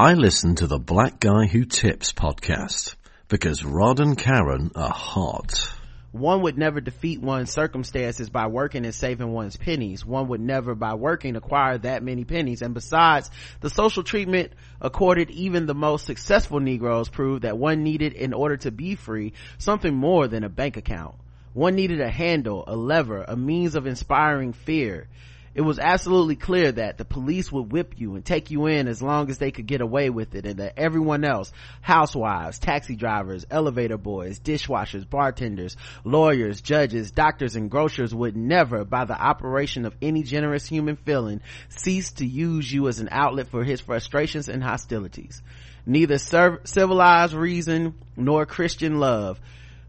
I listen to the Black Guy Who Tips podcast because Rod and Karen are hot. One would never defeat one's circumstances by working and saving one's pennies. One would never, by working, acquire that many pennies. And besides, the social treatment accorded even the most successful Negroes proved that one needed, in order to be free, something more than a bank account. One needed a handle, a lever, a means of inspiring fear it was absolutely clear that the police would whip you and take you in as long as they could get away with it and that everyone else housewives taxi drivers elevator boys dishwashers bartenders lawyers judges doctors and grocers would never by the operation of any generous human feeling cease to use you as an outlet for his frustrations and hostilities. Neither civilized reason nor christian love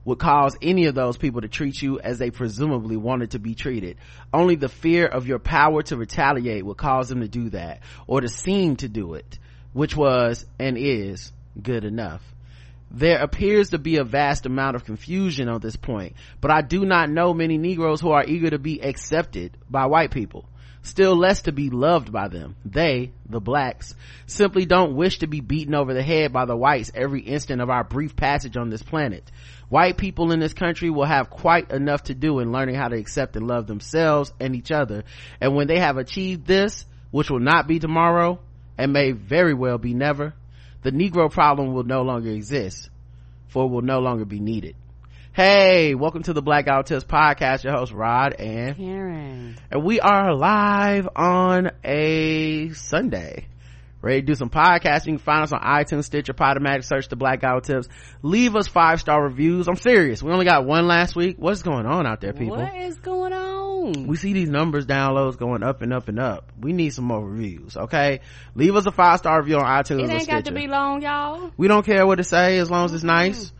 would cause any of those people to treat you as they presumably wanted to be treated. Only the fear of your power to retaliate would cause them to do that, or to seem to do it, which was and is good enough. There appears to be a vast amount of confusion on this point, but I do not know many Negroes who are eager to be accepted by white people still less to be loved by them. They, the blacks, simply don't wish to be beaten over the head by the whites every instant of our brief passage on this planet. White people in this country will have quite enough to do in learning how to accept and love themselves and each other. And when they have achieved this, which will not be tomorrow and may very well be never, the Negro problem will no longer exist, for it will no longer be needed. Hey, welcome to the Black Guy Who podcast. Your host Rod and Karen, and we are live on a Sunday. Ready to do some podcasting? You can find us on iTunes, Stitcher, Podomatic. Search the Black Guy Who Tips. Leave us five star reviews. I'm serious. We only got one last week. What's going on out there, people? What is going on? We see these numbers downloads going up and up and up. We need some more reviews. Okay, leave us a five star review on iTunes. It ain't got to be long, y'all. We don't care what to say as long as it's nice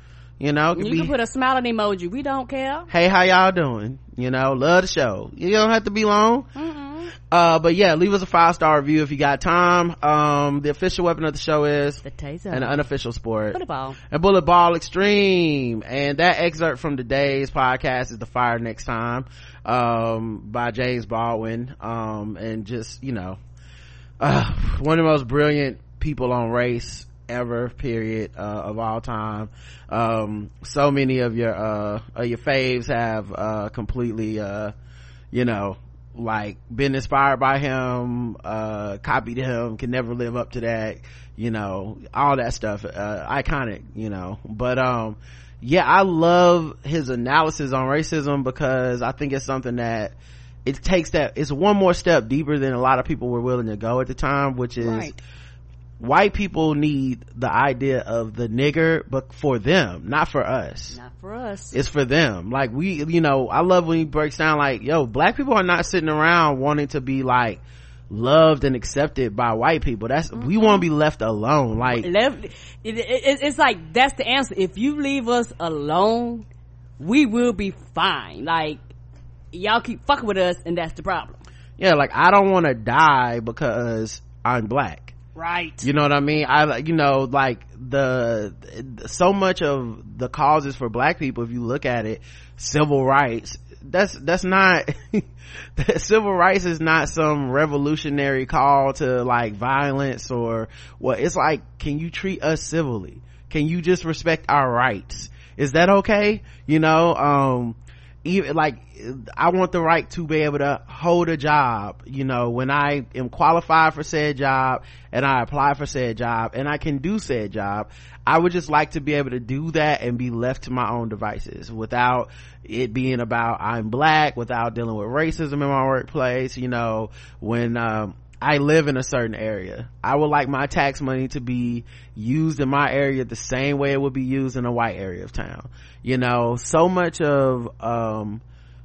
you know you be, can put a smiling emoji. We don't care. Hey how y'all doing? You know love the show. You don't have to be long. Mm-mm. uh but yeah leave us a five star review if you got time. Um the official weapon of the show is the taser. an unofficial sport. Bullet ball. And bullet ball extreme. And that excerpt from today's podcast is the fire next time um by james baldwin. Um and just you know uh, one of the most brilliant people on race ever period uh, of all time. Um, so many of your uh, your faves have uh, completely uh, you know like been inspired by him uh, copied him can never live up to that you know all that stuff iconic you know. But um yeah i love his analysis on racism because i think it's something that it takes that it's one more step deeper than a lot of people were willing to go at the time which is right white people need the idea of the nigger but for them not for us. Not for us. It's for them. Like we you know i love when he breaks down like yo black people are not sitting around wanting to be like loved and accepted by white people. That's mm-hmm. we want to be left alone. Like left it, it, it's like that's the answer. If you leave us alone we will be fine. Like y'all keep fucking with us and that's the problem. Yeah like i don't want to die because i'm black right. You know what i mean? I you know like the so much of the causes for black people if you look at it civil rights that's that's not civil rights is not some revolutionary call to like violence or what it's like can you treat us civilly? Can you just respect our rights? Is that okay? You know um even like I want the right to be able to hold a job, you know, when I am qualified for said job and I apply for said job and I can do said job. I would just like to be able to do that and be left to my own devices without it being about I'm black, without dealing with racism in my workplace, you know, when, um, I live in a certain area. I would like my tax money to be used in my area the same way it would be used in a white area of town. You know, so much of, um,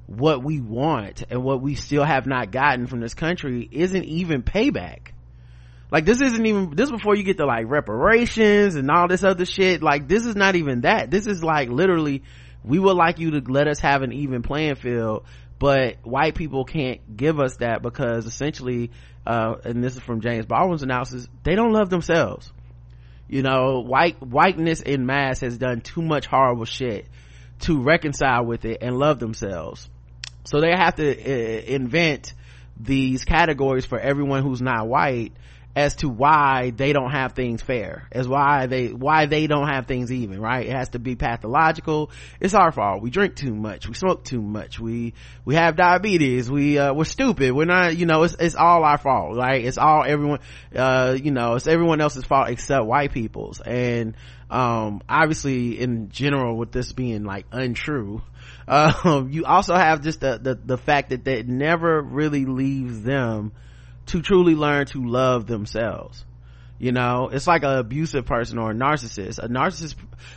what we want and what we still have not gotten from this country isn't even payback. Like this isn't even, this before you get to like reparations and all this other shit. Like this is not even that. This is like literally, we would like you to let us have an even playing field but white people can't give us that because essentially uh, and this is from james baldwin's analysis they don't love themselves. You know white whiteness in mass has done too much horrible shit to reconcile with it and love themselves. So they have to uh, invent these categories for everyone who's not white as to why they don't have things fair as why they why they don't have things even right? It has to be pathological. It's our fault. We drink too much. We smoke too much. We we have diabetes. We uh we're stupid. We're not you know it's it's all our fault right? It's all everyone uh you know it's everyone else's fault except white people's. And um obviously in general with this being like untrue um you also have just the the, the fact that that never really leaves them to truly learn to love themselves. You know it's like an abusive person or a narcissist. A narcissist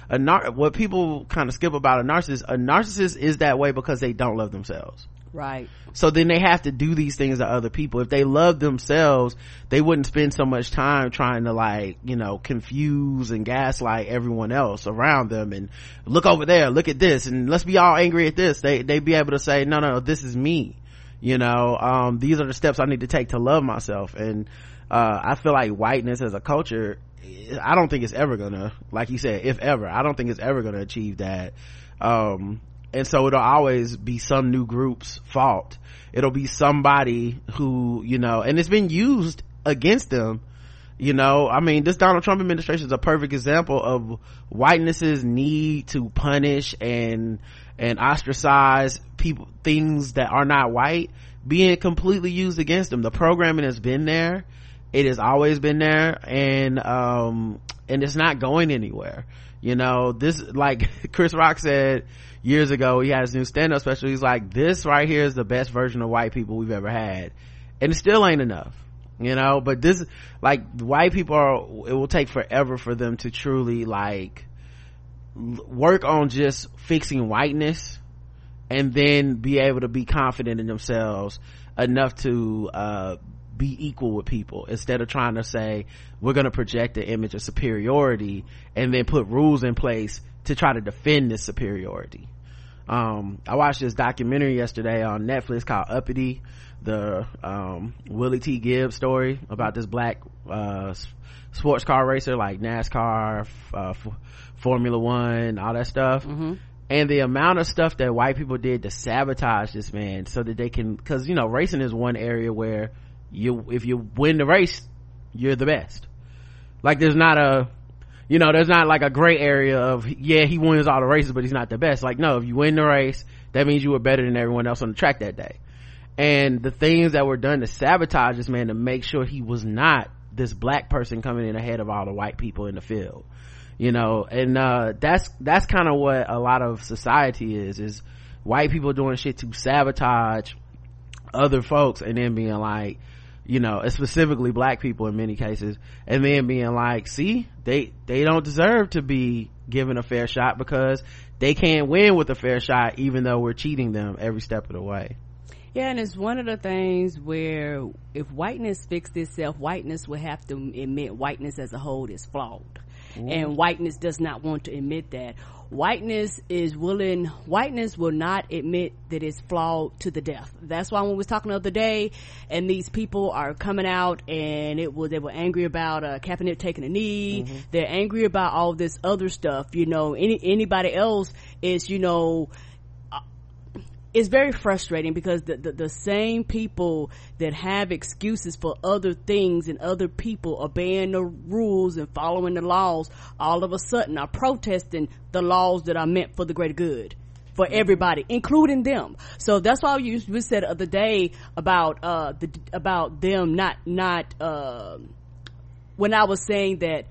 a nar- what people kind of skip about a narcissist a narcissist is that way because they don't love themselves. Right. So then they have to do these things to other people. If they love themselves they wouldn't spend so much time trying to like you know confuse and gaslight everyone else around them and look over there look at this and let's be all angry at this. They they'd be able to say no no this is me you know um, these are the steps i need to take to love myself. And uh, i feel like whiteness as a culture i don't think it's ever gonna like you said if ever i don't think it's ever gonna achieve that. Um, and so it'll always be some new group's fault. It'll be somebody who you know and it's been used against them. You know i mean this donald trump administration is a perfect example of whiteness's need to punish and and ostracize people things that are not white being completely used against them. The programming has been there. It has always been there. And um and it's not going anywhere. You know this like chris rock said years ago he had his new stand-up special. He's like this right here is the best version of white people we've ever had. And it still ain't enough you know? But this like white people are it will take forever for them to truly like work on just fixing whiteness and then be able to be confident in themselves enough to uh, be equal with people instead of trying to say we're going to project the image of superiority and then put rules in place to try to defend this superiority. Um, i watched this documentary yesterday on netflix called uppity the um, willie t. Ribbs story about this black uh, sports car racer like nascar uh, formula one all that stuff. Mm-hmm. and the amount of stuff that white people did to sabotage this man so that they can because you know racing is one area where you if you win the race you're the best. Like there's not a you know there's not like a gray area of yeah he wins all the races but he's not the best. Like no if you win the race that means you were better than everyone else on the track that day. And the things that were done to sabotage this man to make sure he was not this black person coming in ahead of all the white people in the field you know and uh, that's that's kind of what a lot of society is is white people doing shit to sabotage other folks and then being like you know specifically black people in many cases and then being like see they they don't deserve to be given a fair shot because they can't win with a fair shot even though we're cheating them every step of the way yeah, and it's one of the things where if whiteness fixed itself, whiteness would have to admit whiteness as a whole is flawed. Mm. And whiteness does not want to admit that. Whiteness is willing, whiteness will not admit that it's flawed to the death. That's why when we was talking the other day and these people are coming out and it was, they were angry about, uh, Kaepernick taking a knee. Mm-hmm. They're angry about all this other stuff. You know, any, anybody else is, you know, it's very frustrating because the, the, the, same people that have excuses for other things and other people obeying the rules and following the laws all of a sudden are protesting the laws that are meant for the greater good for everybody including them. So that's why you we said the other day about uh the about them not not uh, when i was saying that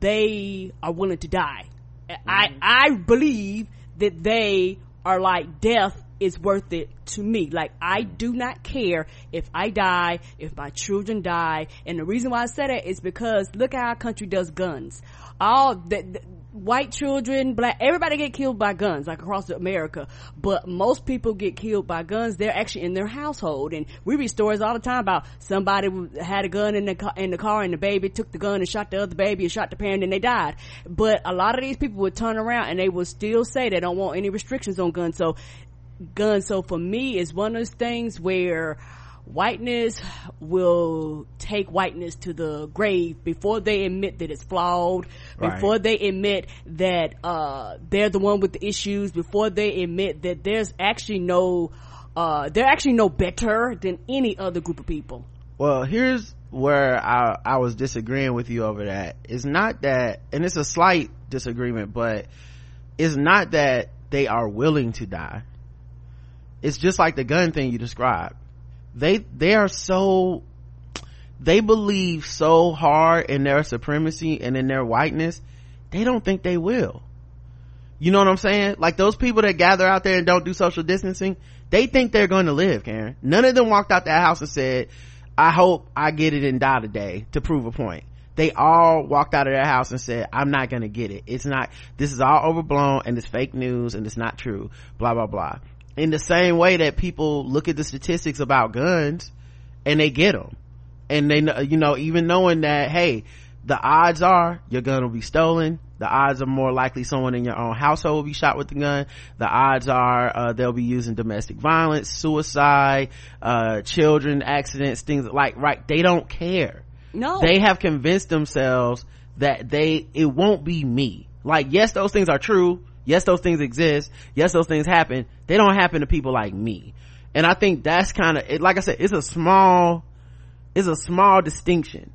they are willing to die. Mm-hmm. i i believe that they are like death is worth it to me. Like I do not care if I die, if my children die. And the reason why I say that is because look how our country does guns. All the, the white children, black, everybody get killed by guns, like across America. But most people get killed by guns. They're actually in their household. And we read stories all the time about somebody had a gun in the car, in the car and the baby took the gun and shot the other baby and shot the parent and they died. But a lot of these people would turn around and they would still say they don't want any restrictions on guns. So guns. So for me, it's one of those things where whiteness will take whiteness to the grave before they admit that it's flawed, right. before they admit that uh, they're the one with the issues, before they admit that there's actually no uh, they're actually no better than any other group of people. Well, here's where I, I was disagreeing with you over that it's not that, and it's a slight disagreement, but it's not that they are willing to die. It's just like the gun thing you described. They, they are so, they believe so hard in their supremacy and in their whiteness, they don't think they will. You know what I'm saying? Like those people that gather out there and don't do social distancing, they think they're going to live, Karen. None of them walked out that house and said, I hope I get it and die today to prove a point. They all walked out of their house and said, I'm not gonna get it. It's not, this is all overblown and it's fake news and it's not true. Blah, blah, blah. In the same way that people look at the statistics about guns and they get them. And they, you know, even knowing that, hey, the odds are your gun will be stolen. The odds are more likely someone in your own household will be shot with the gun. The odds are uh, they'll be using domestic violence, suicide, uh, children accidents, things like right. They don't care. No, they have convinced themselves that they it won't be me. Like yes, those things are true. Yes, those things exist. Yes, those things happen. They don't happen to people like me. And I think that's kind of like I said, it's a small, it's a small distinction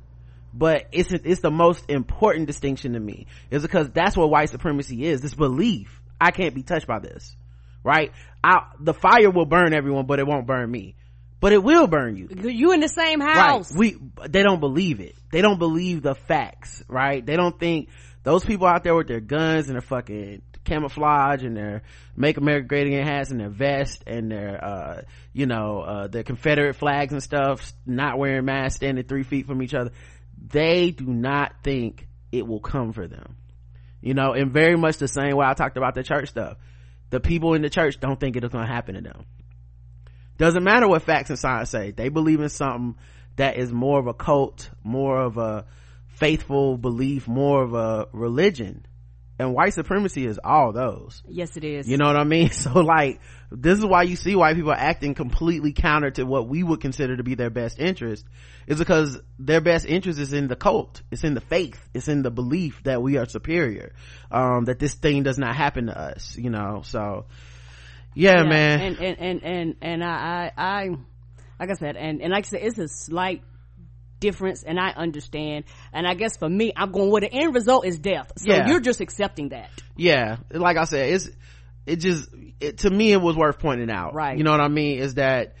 but it's it's the most important distinction to me. Is because that's what white supremacy is. This belief. I can't be touched by this right? I, the fire will burn everyone but it won't burn me. But it will burn you. You in the same house. Right. we they don't believe it. They don't believe the facts right? They don't think those people out there with their guns and their fucking camouflage and their make america great again hats and their vest and their uh you know uh their confederate flags and stuff not wearing masks standing three feet from each other. They do not think it will come for them. You know and very much the same way i talked about the church stuff. The people in the church don't think it's going to happen to them. Doesn't matter what facts and science say. They believe in something that is more of a cult more of a faithful belief more of a religion and white supremacy is all those. Yes it is. You know what i mean? So like this is why you see white people acting completely counter to what we would consider to be their best interest is because their best interest is in the cult. It's in the faith. It's in the belief that we are superior um, that this thing does not happen to us you know? So yeah, yeah man. and and and and, and I, I i like i said and and like i said it's a slight difference and I understand. And I guess for me, I'm going, well, the end result is death. So yeah. you're just accepting that. Yeah. Like I said, it's, it just, it, to me, it was worth pointing out. Right. You know what I mean? Is that,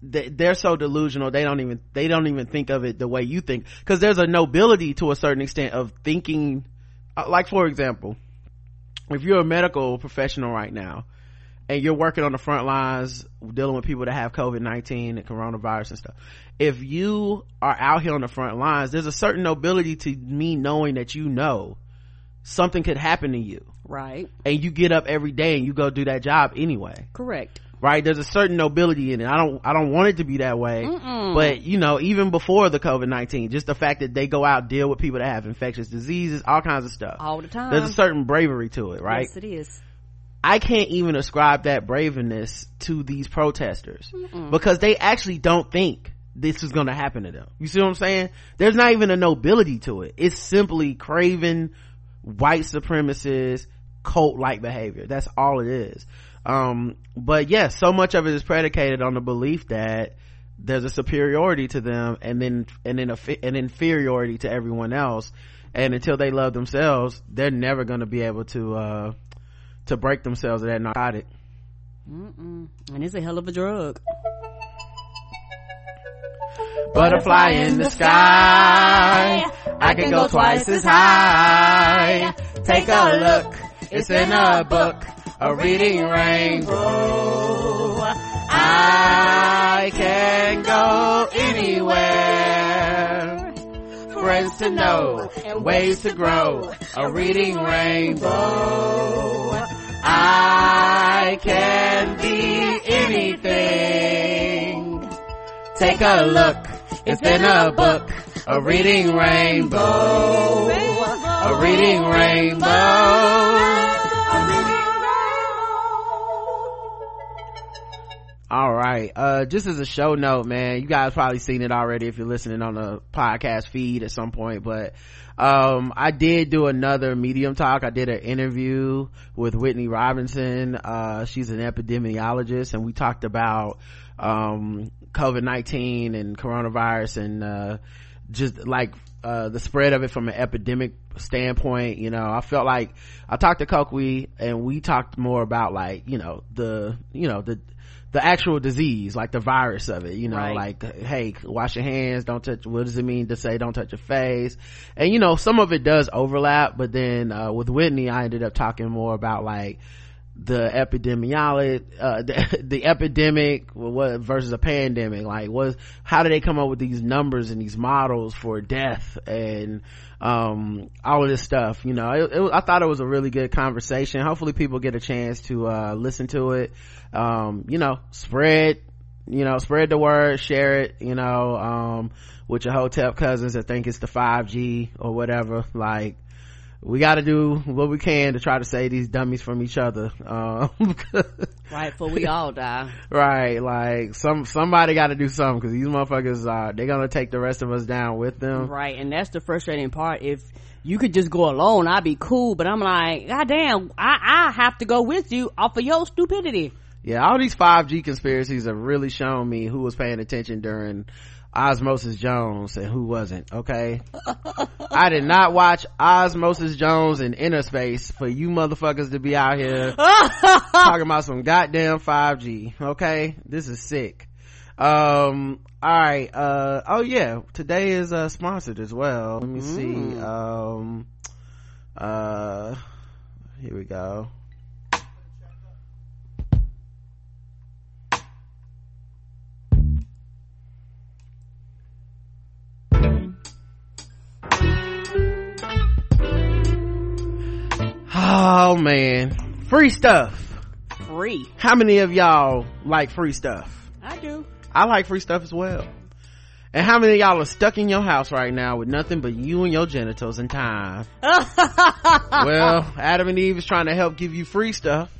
they're so delusional they don't even they don't even think of it the way you think because there's a nobility to a certain extent of thinking uh, like for example if you're a medical professional right now and you're working on the front lines dealing with people that have covid-19 and coronavirus and stuff. If you are out here on the front lines there's a certain nobility to me knowing that you know something could happen to you. Right. And you get up every day and you go do that job anyway. Correct. Right? There's a certain nobility in it. I don't i don't want it to be that way. Mm-mm. but you know even before the covid-19 just the fact that they go out deal with people that have infectious diseases all kinds of stuff. All the time there's a certain bravery to it right? Yes it is I can't even ascribe that braveness to these protesters Mm-mm. because they actually don't think this is going to happen to them. You see what I'm saying? There's not even a nobility to it. It's simply craven white supremacist cult like behavior. That's all it is. Um, but yes, yeah, so much of it is predicated on the belief that there's a superiority to them and then, and then a, an inferiority to everyone else. And until they love themselves, they're never going to be able to, uh, to break themselves of that narcotic. Mm-mm. And it's a hell of a drug. Butterfly in the sky. I can go twice as high. Take a look. It's in a book. A reading rainbow. I can go anywhere. Friends to know and ways to grow. A reading rainbow. I can be anything. Take a look, it's in a book, a reading rainbow, a reading rainbow. All right. Uh, just as a show note, man, you guys probably seen it already if you're listening on the podcast feed at some point, but um, i did do another medium talk. I did an interview with whitney robinson. Uh, she's an epidemiologist and we talked about um, covid-19 and coronavirus and uh, just like uh, the spread of it from an epidemic standpoint you know. I felt like i talked to Kokwe and we talked more about like you know the you know the the actual disease like the virus of it you know right. like hey wash your hands don't touch what does it mean to say don't touch your face? And you know some of it does overlap but then uh, with whitney i ended up talking more about like the epidemiology uh, the, the, epidemic what versus a pandemic. Like was how do they come up with these numbers and these models for death? And um, all of this stuff you know it, it, i thought it was a really good conversation. Hopefully people get a chance to uh, listen to it. Um, you know spread you know spread the word share it you know um, with your hotel cousins that think it's the 5g or whatever like we got to do what we can to try to save these dummies from each other um, right for we all die. Right like some somebody got to do something because these motherfuckers uh they're gonna take the rest of us down with them. Right and that's the frustrating part. If you could just go alone i'd be cool but i'm like god damn i i have to go with you off of your stupidity. Yeah all these 5g conspiracies have really shown me who was paying attention during Osmosis Jones and who wasn't, okay? I did not watch Osmosis Jones in Innerspace for you motherfuckers to be out here talking about some goddamn 5G, okay? This is sick. Um, alright, uh, oh yeah, today is, uh, sponsored as well. Let me mm. see, um, uh, here we go. Oh man, free stuff. Free. How many of y'all like free stuff? I do. I like free stuff as well. And how many of y'all are stuck in your house right now with nothing but you and your genitals and time? well, Adam and Eve is trying to help give you free stuff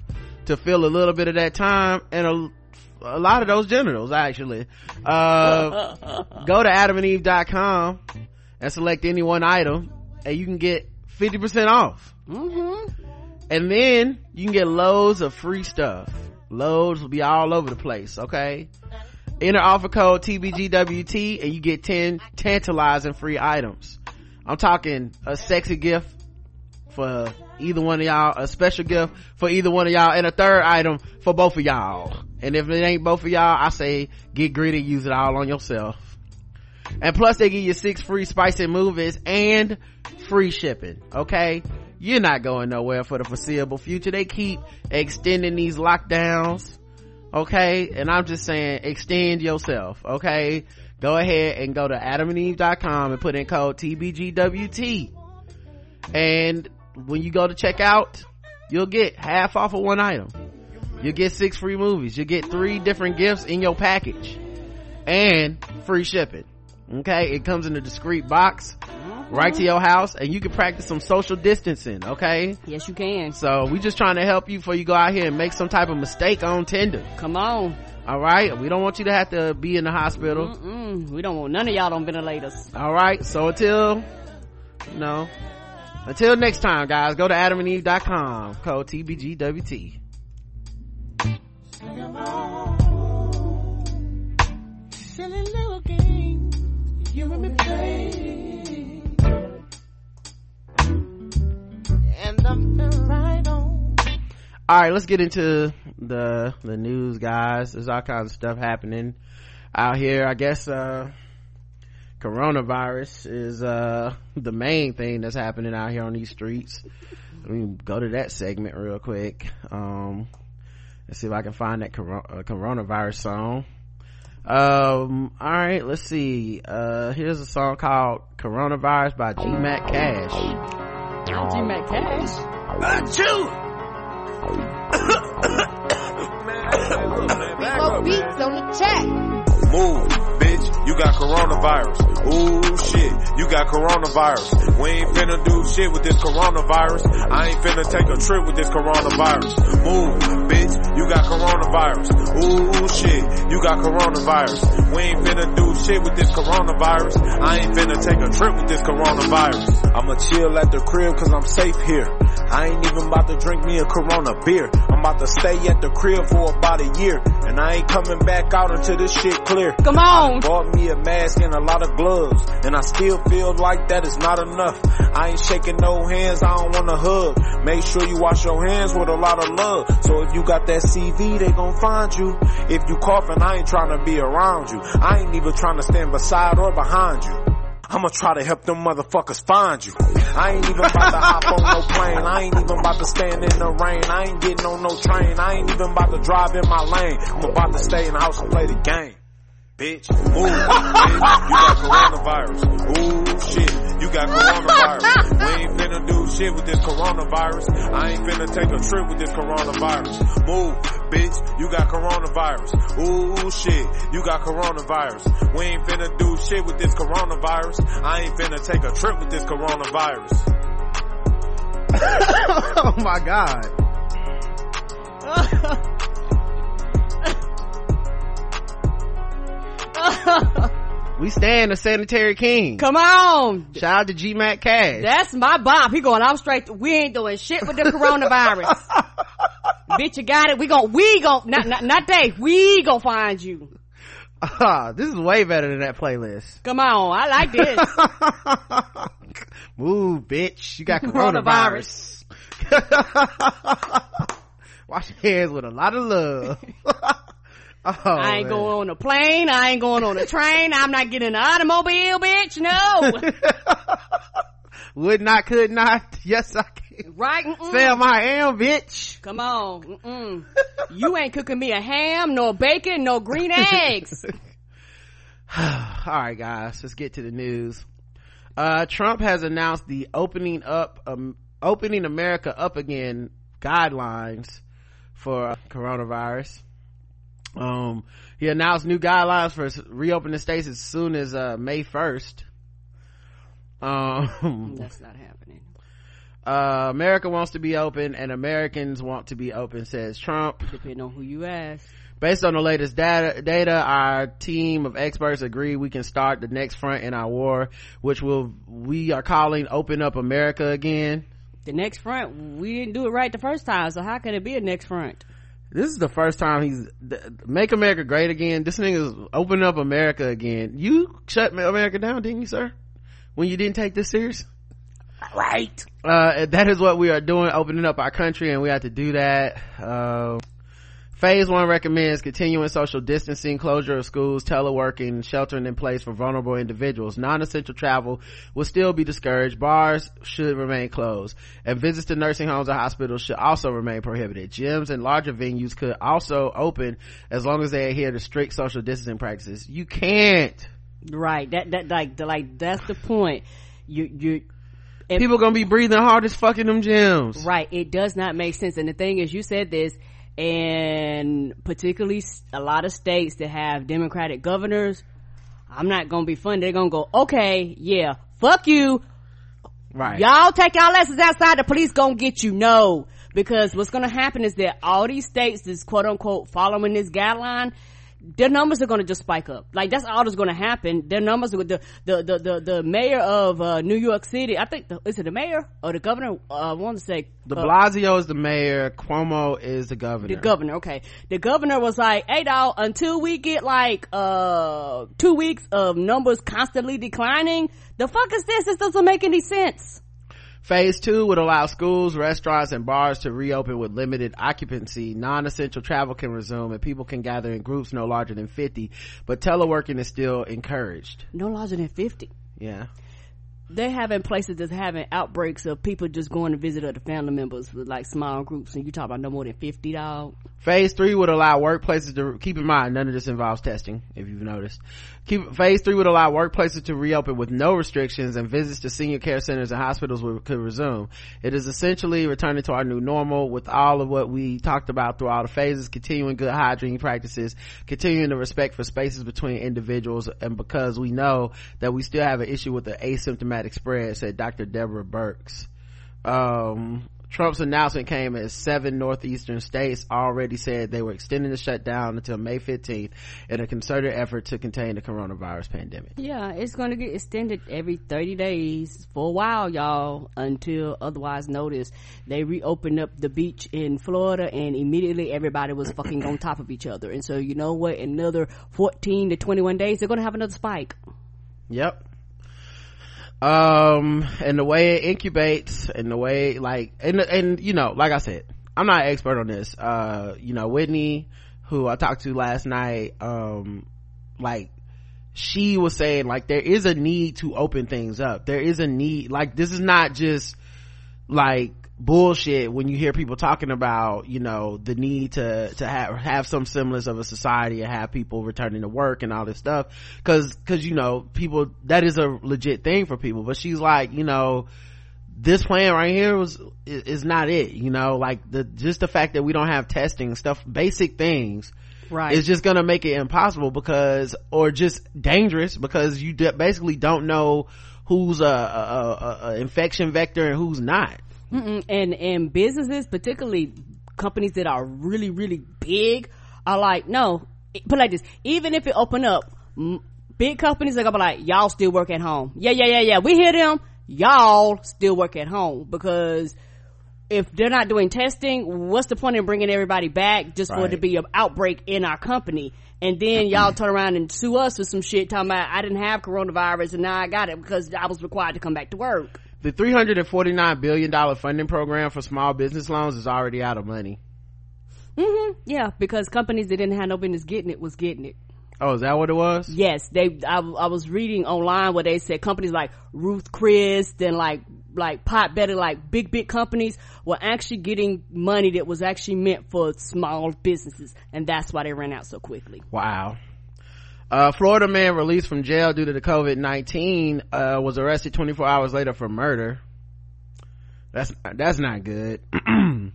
to fill a little bit of that time and a, a lot of those genitals actually. Uh, go to adamandeve.com and select any one item and you can get 50% off. Mm-hmm. And then you can get loads of free stuff. Loads will be all over the place, okay? Enter offer code TBGWT and you get 10 tantalizing free items. I'm talking a sexy gift for either one of y'all, a special gift for either one of y'all, and a third item for both of y'all. And if it ain't both of y'all, I say get greedy, use it all on yourself. And plus they give you six free spicy movies and free shipping, okay? You're not going nowhere for the foreseeable future. They keep extending these lockdowns, okay? And I'm just saying, extend yourself, okay? Go ahead and go to adamandeve.com and put in code TBGWT. And when you go to check out, you'll get half off of one item. You'll get six free movies. You'll get three different gifts in your package and free shipping okay it comes in a discreet box mm-hmm. right to your house and you can practice some social distancing okay? Yes you can. So we just trying to help you before you go out here and make some type of mistake on tinder. Come on. All right we don't want you to have to be in the hospital. Mm-mm. we don't want none of y'all on ventilators all right so until you know until next time guys go to adamandeve.com code tbgwt Silly little game. You and me play. All right, let's get into the the news, guys. There's all kinds of stuff happening out here. I guess uh coronavirus is uh the main thing that's happening out here on these streets. Let me go to that segment real quick. Um let's see if I can find that uh, coronavirus song um all right let's see uh here's a song called coronavirus by g mac cash g mac cash? Uh, Achoo beats on the track move got coronavirus Ooh shit, you got coronavirus. We ain't finna do shit with this coronavirus. I ain't finna take a trip with this coronavirus. Move, bitch, you got coronavirus. Ooh shit, you got coronavirus. We ain't finna do shit with this coronavirus. I ain't finna take a trip with this coronavirus. I'ma chill at the crib cause I'm safe here. I ain't even about to drink me a Corona beer. I'm about to stay at the crib for about a year And I ain't coming back out until this shit clear. Come on. Bought me a mask and a lot of gloves. And I still feel like that is not enough. I ain't shaking no hands, I don't wanna hug. Make sure you wash your hands with a lot of love. So if you got that CV, they gon' find you. If you coughing, I ain't trying to be around you. I ain't even trying to stand beside or behind you. I'ma try to help them motherfuckers find you. I ain't even about to hop on no plane. I ain't even about to stand in the rain. I ain't getting on no train. I ain't even about to drive in my lane. I'm about to stay in the house and play the game. Bitch, ooh, bitch, you got coronavirus. Ooh, shit, you got coronavirus. We ain't finna do shit with this coronavirus. I ain't finna take a trip with this coronavirus. Move, bitch, you got coronavirus. Ooh, shit, you got coronavirus. We ain't finna do shit with this coronavirus. I ain't finna take a trip with this coronavirus. oh my god. we stand the sanitary king. Come on. Shout out to G Mac Cash. That's my bop. He going, I'm straight. We ain't doing shit with the coronavirus. Bitch, you got it. We gon' we gon' not, not, not they. We gon' find you. Ah, this is way better than that playlist. Come on. I like this. Move, bitch. You got coronavirus. Wash your hands with a lot of love. Oh, I ain't man. going on a plane. I ain't going on a train. I'm not getting an automobile, bitch. No. Would not, could not. Yes, I can. right? Mm-mm. Sam, I am, bitch. Come on. Mm-mm. You ain't cooking me a ham, nor bacon, nor green eggs. All right, guys, let's get to the news. Uh, Trump has announced the opening up, um, opening America up again guidelines for uh, coronavirus. Um, he announced new guidelines for reopening states as soon as, uh, May 1st. Um, That's not happening. uh, America wants to be open and Americans want to be open, says Trump. Depending on who you ask. Based on the latest data, data, our team of experts agree we can start the next front in our war, which will, we are calling open up America again. The next front, we didn't do it right the first time, so how can it be a next front? This is the first time he's, make America great again. This thing is open up America again. You shut America down, didn't you, sir? When you didn't take this serious? Right. uh that is what we are doing opening up our country and we have to do that uh, phase one recommends continuing social distancing closure of schools teleworking sheltering in place for vulnerable individuals non-essential travel will still be discouraged bars should remain closed and visits to nursing homes or hospitals should also remain prohibited gyms and larger venues could also open as long as they adhere to strict social distancing practices you can't Right. That, that, like, like, that's the point. You, you, and- people gonna be breathing hard as fucking them gyms Right. It does not make sense. And the thing is, you said this, and particularly a lot of states that have Democratic governors, I'm not gonna be funny. They're gonna go, okay, yeah, fuck you. right Y'all take y'all lessons outside. The police gonna get you. No. Because what's gonna happen is that all these states is quote unquote following this guideline, their numbers are going to just spike up. Like that's all that's going to happen. Their numbers are the the the the, the mayor of uh, New York City. I think the, is it the mayor or the governor? Uh, I want to say De uh, Blasio is the mayor. Cuomo is the governor. the governor. Okay, the governor was like, "Hey, dog, until we get like uh two weeks of numbers constantly declining, the fuck is this? This doesn't make any sense." Phase two would allow schools, restaurants, and bars to reopen with limited occupancy. Non-essential travel can resume and people can gather in groups no larger than 50, but teleworking is still encouraged. No larger than fifty. Yeah. They're having places that's having outbreaks of people just going to visit other family members with like small groups, and you talk about no more than fifty, dog. Phase three would allow workplaces to, keep in mind, none of this involves testing, if you've noticed. Keep, phase three would allow workplaces to reopen with no restrictions and visits to senior care centers and hospitals would, could resume. It is essentially returning to our new normal with all of what we talked about through all the phases, continuing good hygiene practices, continuing the respect for spaces between individuals, and because we know that we still have an issue with the asymptomatic spread, said Dr. Deborah Birx. Um, Trump's announcement came as seven northeastern states already said they were extending the shutdown until May 15th in a concerted effort to contain the coronavirus pandemic. Yeah, it's going to get extended every 30 days for a while, y'all, until otherwise noticed. They reopened up the beach in Florida and immediately everybody was fucking on top of each other. And so, you know what? Another 14 to 21 days, they're going to have another spike. Yep um and the way it incubates and the way like and and you know like i said i'm not an expert on this. Uh you know whitney who i talked to last night um like she was saying like there is a need to open things up. There is a need like this is not just like bullshit when you hear people talking about you know the need to to have have some semblance of a society and have people returning to work and all this stuff. Because because you know people that is a legit thing for people. But she's like you know this plan right here was is not it you know? Like the just the fact that we don't have testing stuff basic things right. it's just gonna make it impossible because or just dangerous because you basically don't know who's a, a, a, a infection vector and who's not Mm-mm. and and businesses particularly companies that are really really big are like no But like this. Even if it open up big companies are gonna be like y'all still work at home. Yeah yeah yeah yeah. We hear them. Y'all still work at home. Because if they're not doing testing what's the point in bringing everybody back just for it to be an outbreak in our company? And then y'all turn around and sue us for some shit talking about i didn't have coronavirus and now i got it because i was required to come back to work the 349 billion dollar funding program for small business loans is already out of money. Mm-hmm. yeah because companies that didn't have no business getting it was getting it. Oh is that what it was? Yes they I, I was reading online where they said companies like ruth chris and like like Potbelly like big big companies were actually getting money that was actually meant for small businesses and that's why they ran out so quickly. Wow uh, Florida man released from jail due to the COVID-19, uh, was arrested 24 hours later for murder. That's, that's not good. um,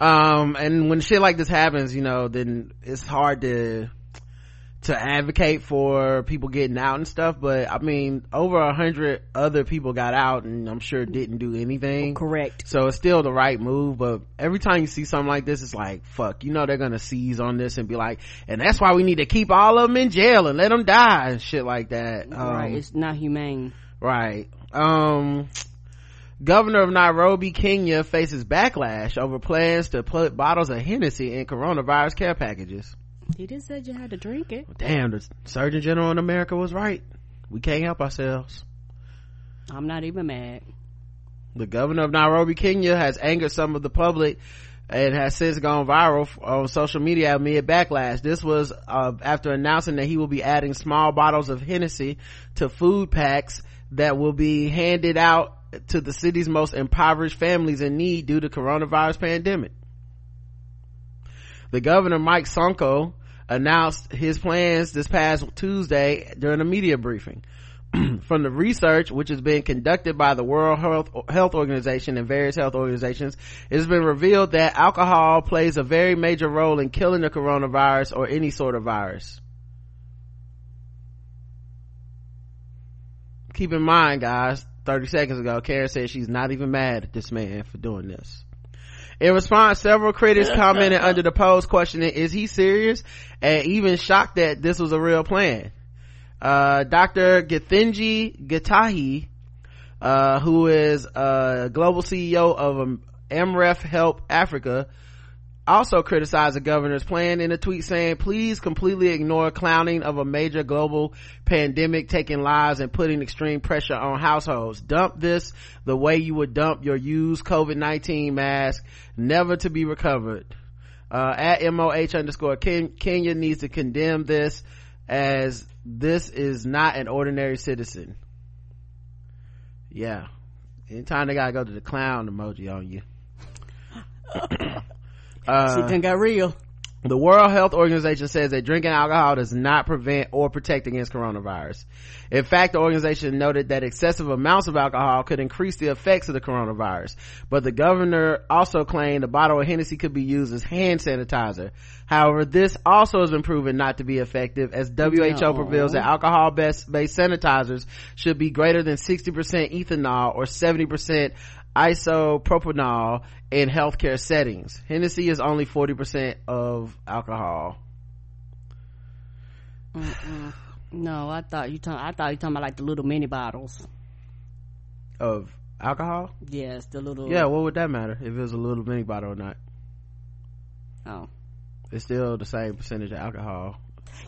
and when shit like this happens, you know, then it's hard to, to advocate for people getting out and stuff, but I mean, over a hundred other people got out and I'm sure didn't do anything. correct So it's still the right move, but every time you see something like this, it's like, fuck, you know they're gonna seize on this and be like, and that's why we need to keep all of them in jail and let them die and shit like that. right Um, it's not humane right. Um, Governor of Nairobi, Kenya faces backlash over plans to put bottles of Hennessy in coronavirus care packages. He just said you had to drink it Damn, the Surgeon General in America was right. We can't help ourselves. i'm not even mad The governor of Nairobi, Kenya has angered some of the public and has since gone viral on social media amid backlash. This was uh, after announcing that he will be adding small bottles of Hennessy to food packs that will be handed out to the city's most impoverished families in need due to coronavirus pandemic. The governor, Mike Sonko, announced his plans this past Tuesday during a media briefing. From the research, which has been conducted by the World Health, Health Organization and various health organizations, it has been revealed that alcohol plays a very major role in killing the coronavirus or any sort of virus. Keep in mind, guys, 30 seconds ago, Karen said she's not even mad at this man for doing this. In response, several critics commented under the post questioning, is he serious? And even shocked that this was a real plan. Uh, Dr. Githinji Gitahi, uh, who is a global CEO of um, Amref Health Africa, also criticized the governor's plan in a tweet saying, please completely ignore clowning of a major global pandemic taking lives and putting extreme pressure on households. Dump this the way you would dump your used COVID-19 mask, never to be recovered. Uh, at MOH underscore Ken- Kenya needs to condemn this as this is not an ordinary citizen. Yeah. Anytime they gotta go to the clown emoji on you. Uh, done got real the World Health Organization says that drinking alcohol does not prevent or protect against coronavirus. In fact, the organization noted that excessive amounts of alcohol could increase the effects of the coronavirus. But the governor also claimed a bottle of Hennessy could be used as hand sanitizer. However, this also has been proven not to be effective as WHO No. reveals that alcohol based sanitizers should be greater than 60% ethanol or 70% isopropanol in healthcare settings. Hennessy is only 40% of alcohol. No, I thought you talking. I thought you talking about like the little mini bottles. Of alcohol? Yes, the little. Yeah, what would that matter if it was a little mini bottle or not? Oh. It's still the same percentage of alcohol.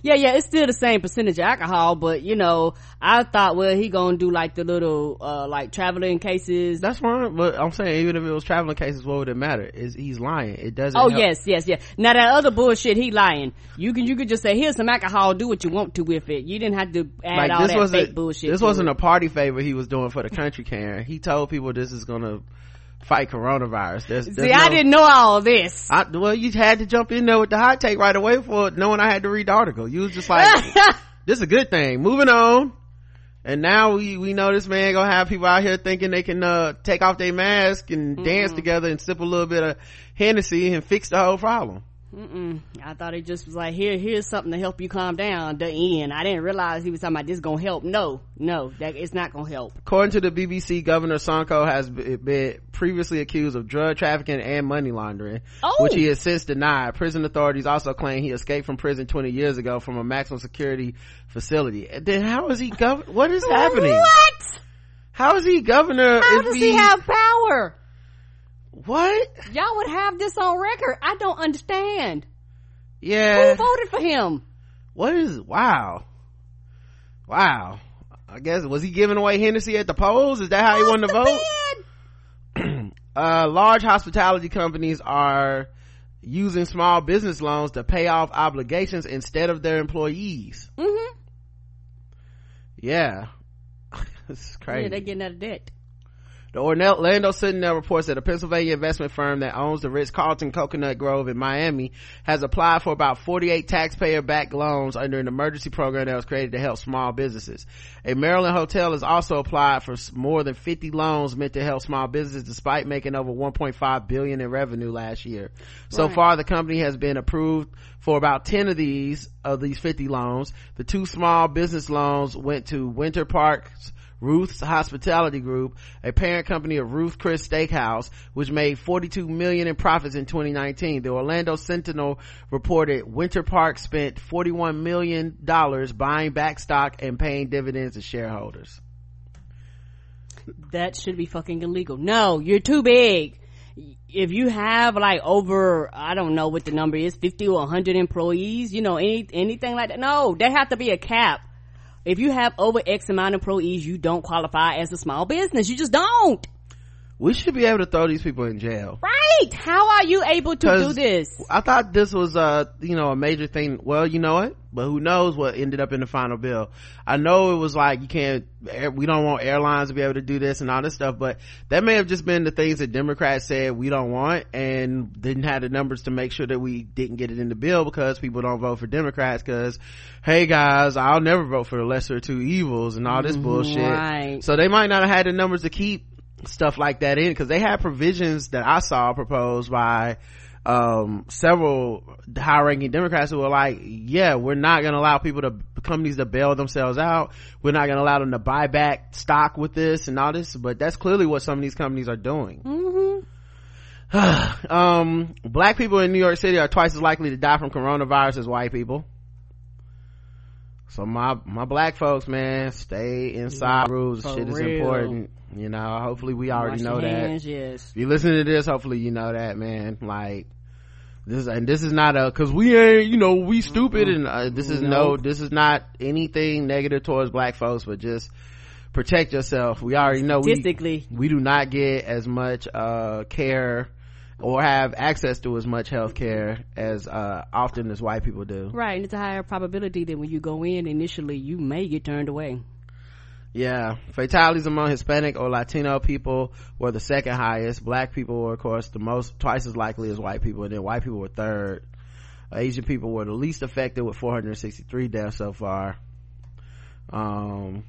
Yeah, yeah, it's still the same percentage of alcohol, but you know, I thought, well, he gonna do like the little, uh, like traveling cases. That's fine, but I'm saying even if it was traveling cases, what would it matter? Is he's lying? It doesn't. Oh help. yes, yes, yes. Now that other bullshit, he lying. You can, you could just say, here's some alcohol, do what you want to with it. You didn't have to add all that wasn't fake bullshit. this wasn't it. a party favor he was doing for the country, Karen. He told people this is gonna fight coronavirus. There's, there's See, I didn't know all this. I, well, you had to jump in there with the hot take right away for knowing I had to read the article. You was just like, this is a good thing. Moving on. And now we, we know this man gonna have people out here thinking they can, uh, take off their mask and dance together and sip a little bit of Hennessy and fix the whole problem. Mm-mm. I thought it just was like, here, here's something to help you calm down. The end. I didn't realize he was talking about this gonna help. No, no, that it's not gonna help. According to the BBC, Governor Sonko has been previously accused of drug trafficking and money laundering, Oh. which he oh! has since denied. Prison authorities also claim he escaped from prison 20 years ago from a maximum security facility. Then how is he governor? What is happening? What? How is he governor? How does he have power? What? Y'all would have this on record. I don't understand. Yeah. Who voted for him? What is? Wow. Wow. I guess was he giving away Hennessy at the polls? Is that how he won the vote? uh, large hospitality companies are using small business loans to pay off obligations instead of their employees. Mm-hmm. Yeah. this is crazy. Yeah, they getting out of debt. The Orlando Sentinel reports that a Pennsylvania investment firm that owns the Ritz-Carlton Coconut Grove in Miami has applied for about 48 taxpayer-backed loans under an emergency program that was created to help small businesses. A Maryland hotel has also applied for more than 50 loans meant to help small businesses despite making over 1.5 billion in revenue last year. So Right. far, the company has been approved for about 10 of these, of these 50 loans. The two small business loans went to Winter Park's Ruth's Hospitality Group, a parent company of Ruth Chris Steakhouse, which made 42 million in profits in 2019. The Orlando Sentinel reported Winter Park spent 41 million dollars buying back stock and paying dividends to shareholders. That should be fucking illegal. No, you're too big. If you have like over, I don't know what the number is, 50 or 100 employees, you know, any, anything like that. No, there have to be a cap. If you have over X amount of employees, you don't qualify as a small business. You just don't. We should be able to throw these people in jail. Right. How are you able to do this? I thought this was uh you know a major thing. Well, you know what? But who knows what ended up in the final bill? I know it was like you can't. We don't want airlines to be able to do this and all this stuff. But that may have just been the things that Democrats said we don't want and didn't have the numbers to make sure that we didn't get it in the bill because people don't vote for Democrats. Because hey guys, I'll never vote for the lesser of two evils and all this bullshit. right. So they might not have had the numbers to keep stuff like that in because they had provisions that I saw proposed by um several high ranking democrats who were like yeah we're not going to allow people to companies to bail themselves out. We're not going to allow them to buy back stock with this and all this but that's clearly what some of these companies are doing. Um black people in new york city are twice as likely to die from coronavirus as white people so my my black folks man stay inside rules. For shit is important you know. Hopefully we already Wash know that. yes. if you listen to this hopefully you know that man. Like this and this is not a because we ain't you know we stupid and uh, this is no this is not anything negative towards black folks but just protect yourself. We already know we, we do not get as much uh care or have access to as much health care as uh often as white people do Right, and it's a higher probability that when you go in initially, you may get turned away. Yeah, fatalities among Hispanic or Latino people were the second highest. Black people were, of course, the most, twice as likely as white people, and then white people were third. Asian people were the least affected with 463 deaths so far. Um,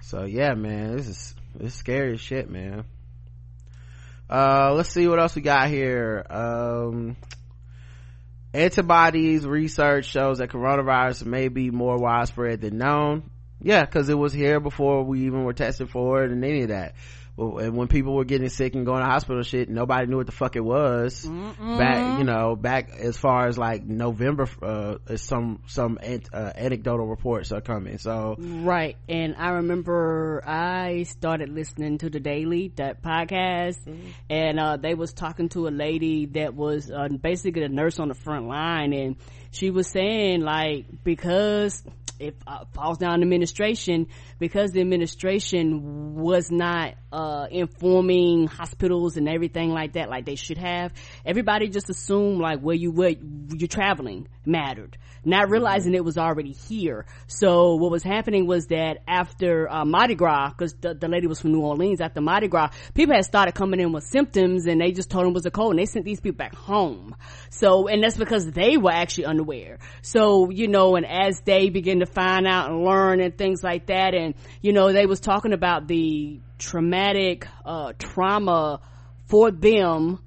so yeah, man, this is, this is scary as shit, man. Uh, let's see what else we got here. Um, antibodies research shows that coronavirus may be more widespread than known. Yeah, cause it was here before we even were tested for it and any of that. And when people were getting sick and going to hospital shit nobody knew what the fuck it was Mm-mm. back you know back as far as like november uh some some uh, anecdotal reports are coming so right and i remember i started listening to the daily that podcast mm-hmm. and uh they was talking to a lady that was uh, basically a nurse on the front line and she was saying like because it uh, falls down administration because the administration was not uh, informing hospitals and everything like that like they should have everybody just assumed like where you were you're traveling mattered not realizing it was already here. So what was happening was that after uh, Mardi Gras, because the, the, lady was from New Orleans, after Mardi Gras, people had started coming in with symptoms and they just told them it was a cold and they sent these people back home. So, and that's because they were actually unaware. So, you know, and as they begin to find out and learn and things like that, and, you know, they was talking about the traumatic, uh, trauma for them,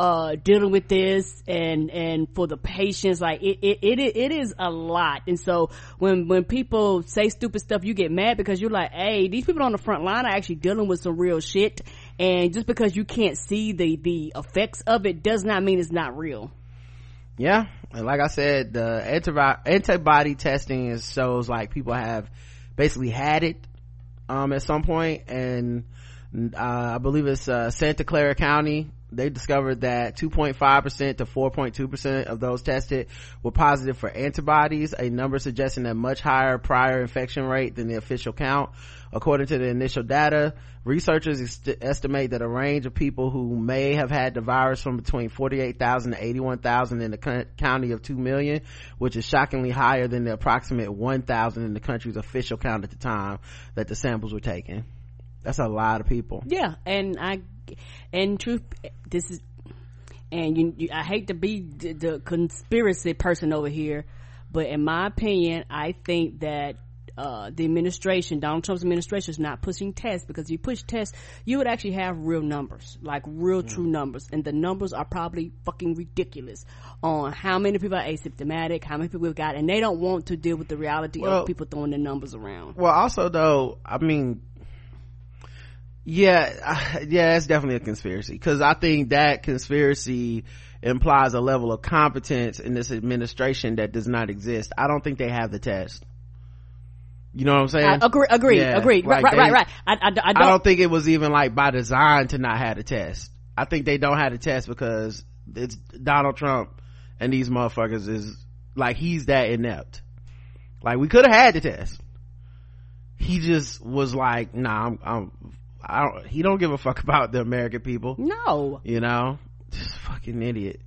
uh, dealing with this and and for the patients like it, it it it is a lot. And so when when people say stupid stuff you get mad because you're like hey these people on the front line are actually dealing with some real shit. And just because you can't see the the effects of it does not mean it's not real. Yeah. And like i said the antibody antibody testing is shows like people have basically had it um at some point and uh, i believe it's uh, santa clara county they discovered that 2.5% to 4.2% of those tested were positive for antibodies, a number suggesting a much higher prior infection rate than the official count. According to the initial data, researchers est- estimate that a range of people who may have had the virus from between 48,000 to 81,000 in the co- county of 2 million, which is shockingly higher than the approximate 1,000 in the country's official count at the time that the samples were taken. That's a lot of people. Yeah, and I and truth this is and you, you i hate to be the, the, conspiracy person over here but in my opinion i think that uh, the administration, Donald Trump's administration is not pushing tests because if you push tests, you would actually have real numbers, like real true mm. numbers. And the numbers are probably fucking ridiculous on how many people are asymptomatic, how many people we've got, and they don't want to deal with the reality well, of people throwing the numbers around. Well, also though, I mean, yeah yeah it's definitely a conspiracy. Because i think that conspiracy implies a level of competence in this administration that does not exist. I don't think they have the test. You know what i'm saying? I agree agree yeah, agree. Right right, right right. I, I, I, don't, I don't think it was even like by design to not have a test. I think they don't have a test because it's donald trump and these motherfuckers is like he's that inept. Like we could have had the test. He just was like nah i'm, I'm I don't, he don't give a fuck about the American people. No. You know? Just fucking idiot.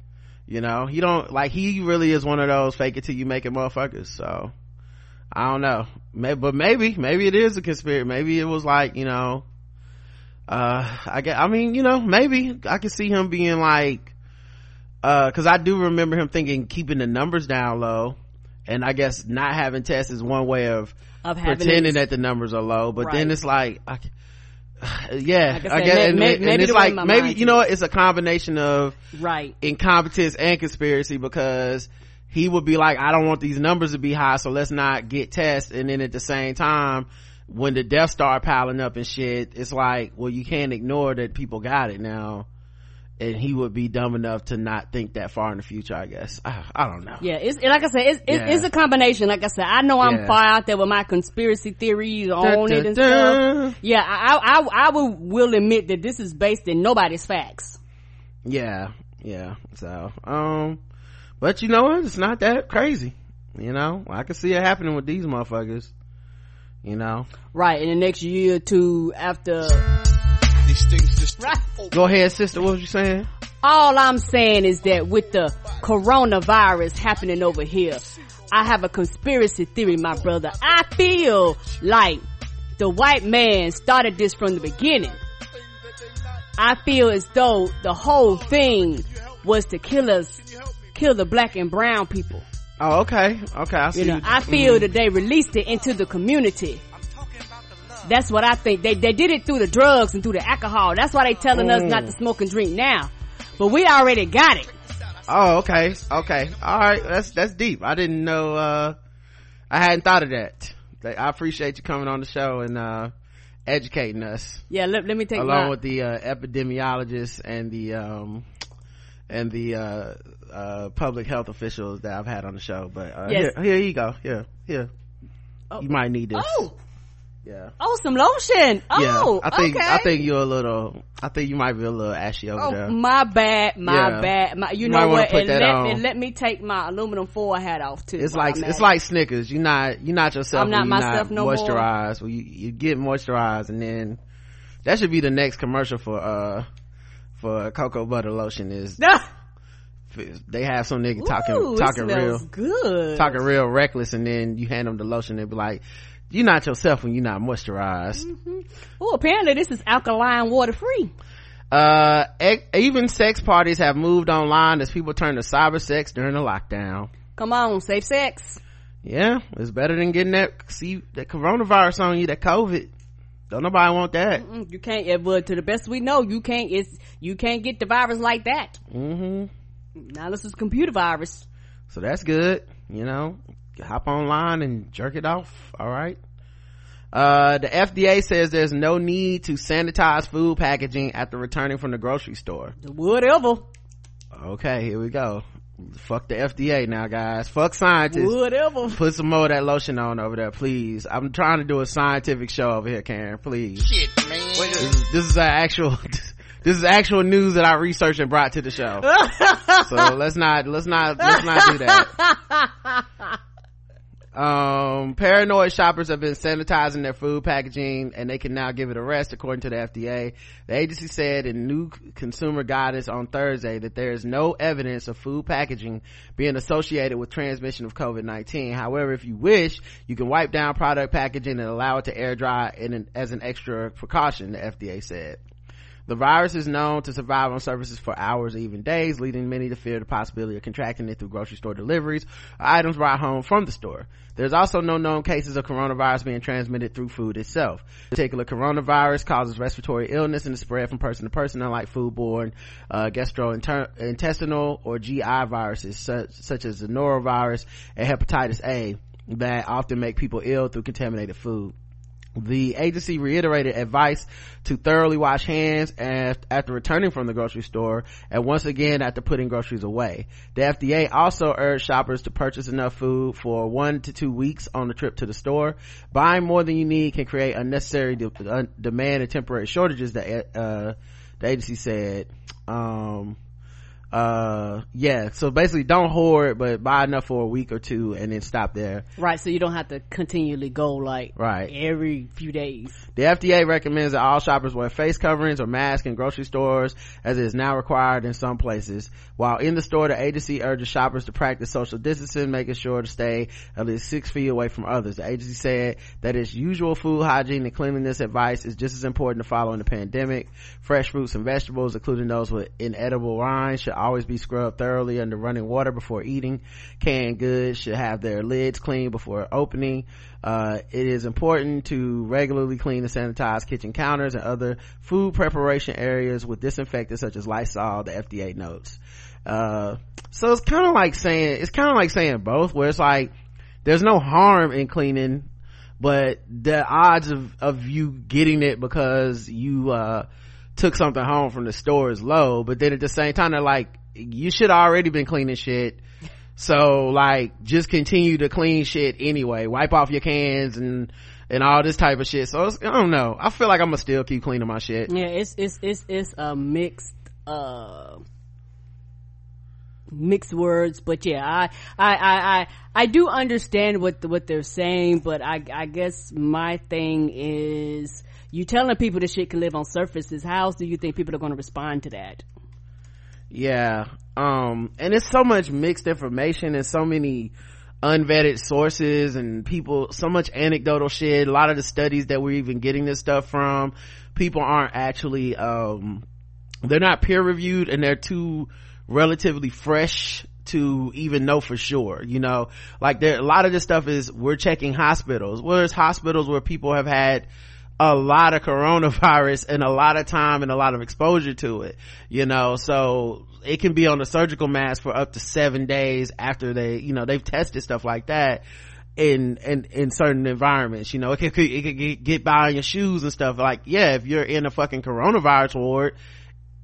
You know? He don't, like, he really is one of those fake it till you make it motherfuckers. So, I don't know. Maybe, but maybe, maybe it is a conspiracy. Maybe it was like, you know, uh, I get, I mean, you know, maybe I could see him being like, uh, cause I do remember him thinking keeping the numbers down low. And I guess not having tests is one way of, of pretending that the numbers are low. But right. then it's like, I, yeah like I, I, guess and, maybe, and it's like maybe you know it's a combination of right. incompetence and conspiracy because he would be like i don't want these numbers to be high so let's not get tests. And then at the same time when the deaths start piling up and shit it's like well you can't ignore that people got it now and he would be dumb enough to not think that far in the future i guess. I, I don't know. Yeah it's like i said it's, yeah. it's, a combination. Like i said i know i'm yeah. far out there with my conspiracy theories on it and stuff. Yeah I, I i will will admit that this is based in nobody's facts. Yeah yeah so um but you know what? It's not that crazy you know? I can see it happening with these motherfuckers you know? Right in the next year or two after these things just right. Go ahead, sister. What was you saying? All I'm saying is that with the coronavirus happening over here, I have a conspiracy theory, my brother. I feel like the white man started this from the beginning. I feel as though the whole thing was to kill us, kill the black and brown people. Oh, okay. Okay. I see. You know, I feel mm. that they released it into the community that's what I think. They they did it through the drugs and through the alcohol. That's why they telling mm. us not to mm. smoke and drink now. But we already got it. Oh, okay. Okay. All right. That's that's deep. I didn't know uh I hadn't thought of that. I appreciate you coming on the show and uh educating us Yeah, let, let me take along my, with the uh, epidemiologists and the um and the uh uh public health officials that I've had on the show. But uh, Yes. here, here you go. Here, here. Oh. You might need this. Oh, Yeah. oh, some lotion. Oh, yeah. I think okay. I think you're a little. I think you might be a little ashy over Oh, there. my bad, my Yeah. bad. My, you You know what? And let, and let me take my aluminum foil hat off too. It's like it's like Snickers. You're not you're not yourself. I'm not myself no more. moisturized. Well, you you get moisturized, and then that should be the next commercial for uh for cocoa butter lotion. Is they have some nigga talking Ooh, talking real good. talking real reckless, and then you hand them the lotion. They be like, "You're not yourself when you're not moisturized." Oh, apparently this is alkaline water free. Uh, e- even sex parties have moved online as people turn to cyber sex during the lockdown. Come on, safe sex. Yeah, it's better than getting that see that coronavirus on you, that COVID. Don't nobody want that. Mm, You can't. yeah, But to the best we know, you can't. It's you can't get the virus like that. Mm-hmm. Now this is computer virus. So that's good. You know, hop online and jerk it off. All right. Uh, the FDA says there's no need to sanitize food packaging after returning from the grocery store. Whatever. Okay, here we go. Fuck the FDA now, guys. Fuck scientists. Whatever. Put some more of that lotion on over there, please. I'm trying to do a scientific show over here, Karen. Please. Shit, man. This is, this is actual. This is actual news that I researched and brought to the show. so let's not let's not let's not do that. Um, paranoid shoppers have been sanitizing their food packaging and they can now give it a rest according to the FDA. The agency said in new consumer guidance on Thursday that there is no evidence of food packaging being associated with transmission of COVID-19. However, if you wish, you can wipe down product packaging and allow it to air dry in an, as an extra precaution, the FDA said. The virus is known to survive on surfaces for hours or even days, leading many to fear the possibility of contracting it through grocery store deliveries or items brought home from the store. There's also no known cases of coronavirus being transmitted through food itself. The particular coronavirus causes respiratory illness and is spread from person to person, unlike foodborne, uh, gastrointestinal or GI viruses such, such as the norovirus and hepatitis A that often make people ill through contaminated food. The agency reiterated advice to thoroughly wash hands after returning from the grocery store and once again after putting groceries away. The FDA also urged shoppers to purchase enough food for one to two weeks on the trip to the store. Buying more than you need can create unnecessary de- uh, demand and temporary shortages, the, uh, the agency said. Um, uh yeah so basically don't hoard but buy enough for a week or two and then stop there Right, so you don't have to continually go like Right. every few days. The FDA recommends that all shoppers wear face coverings or masks in grocery stores as it is now required in some places. While in the store, the agency urges shoppers to practice social distancing, making sure to stay at least six feet away from others. The agency said that its usual food hygiene and cleanliness advice is just as important to follow in the pandemic. Fresh fruits and vegetables, including those with inedible rinds, should always be scrubbed thoroughly under running water before eating. Canned goods should have their lids cleaned before opening. Uh, it is important to regularly clean and sanitize kitchen counters and other food preparation areas with disinfectants such as Lysol, the FDA notes. Uh, so it's kind of like saying, it's kind of like saying both where it's like, there's no harm in cleaning, but the odds of, of you getting it because you, uh, took something home from the store is low, but then at the same time, they're like, you should already been cleaning shit. So like, just continue to clean shit anyway. Wipe off your cans and, and all this type of shit. So I don't know. I feel like I'm gonna still keep cleaning my shit. Yeah, it's it's it's it's a mixed uh mixed words, but yeah, I I I I, I do understand what what they're saying, but I I guess my thing is you telling people this shit can live on surfaces. How else do you think people are going to respond to that? Yeah. Um, and it's so much mixed information and so many unvetted sources and people, so much anecdotal shit. A lot of the studies that we're even getting this stuff from, people aren't actually, um, they're not peer reviewed and they're too relatively fresh to even know for sure you know like there a lot of this stuff is we're checking hospitals well there's hospitals where people have had a lot of coronavirus and a lot of time and a lot of exposure to it you know? So it can be on a surgical mask for up to seven days after they you know they've tested stuff like that in in in certain environments you know? It could, it could get, by on your shoes and stuff. Like yeah if you're in a fucking coronavirus ward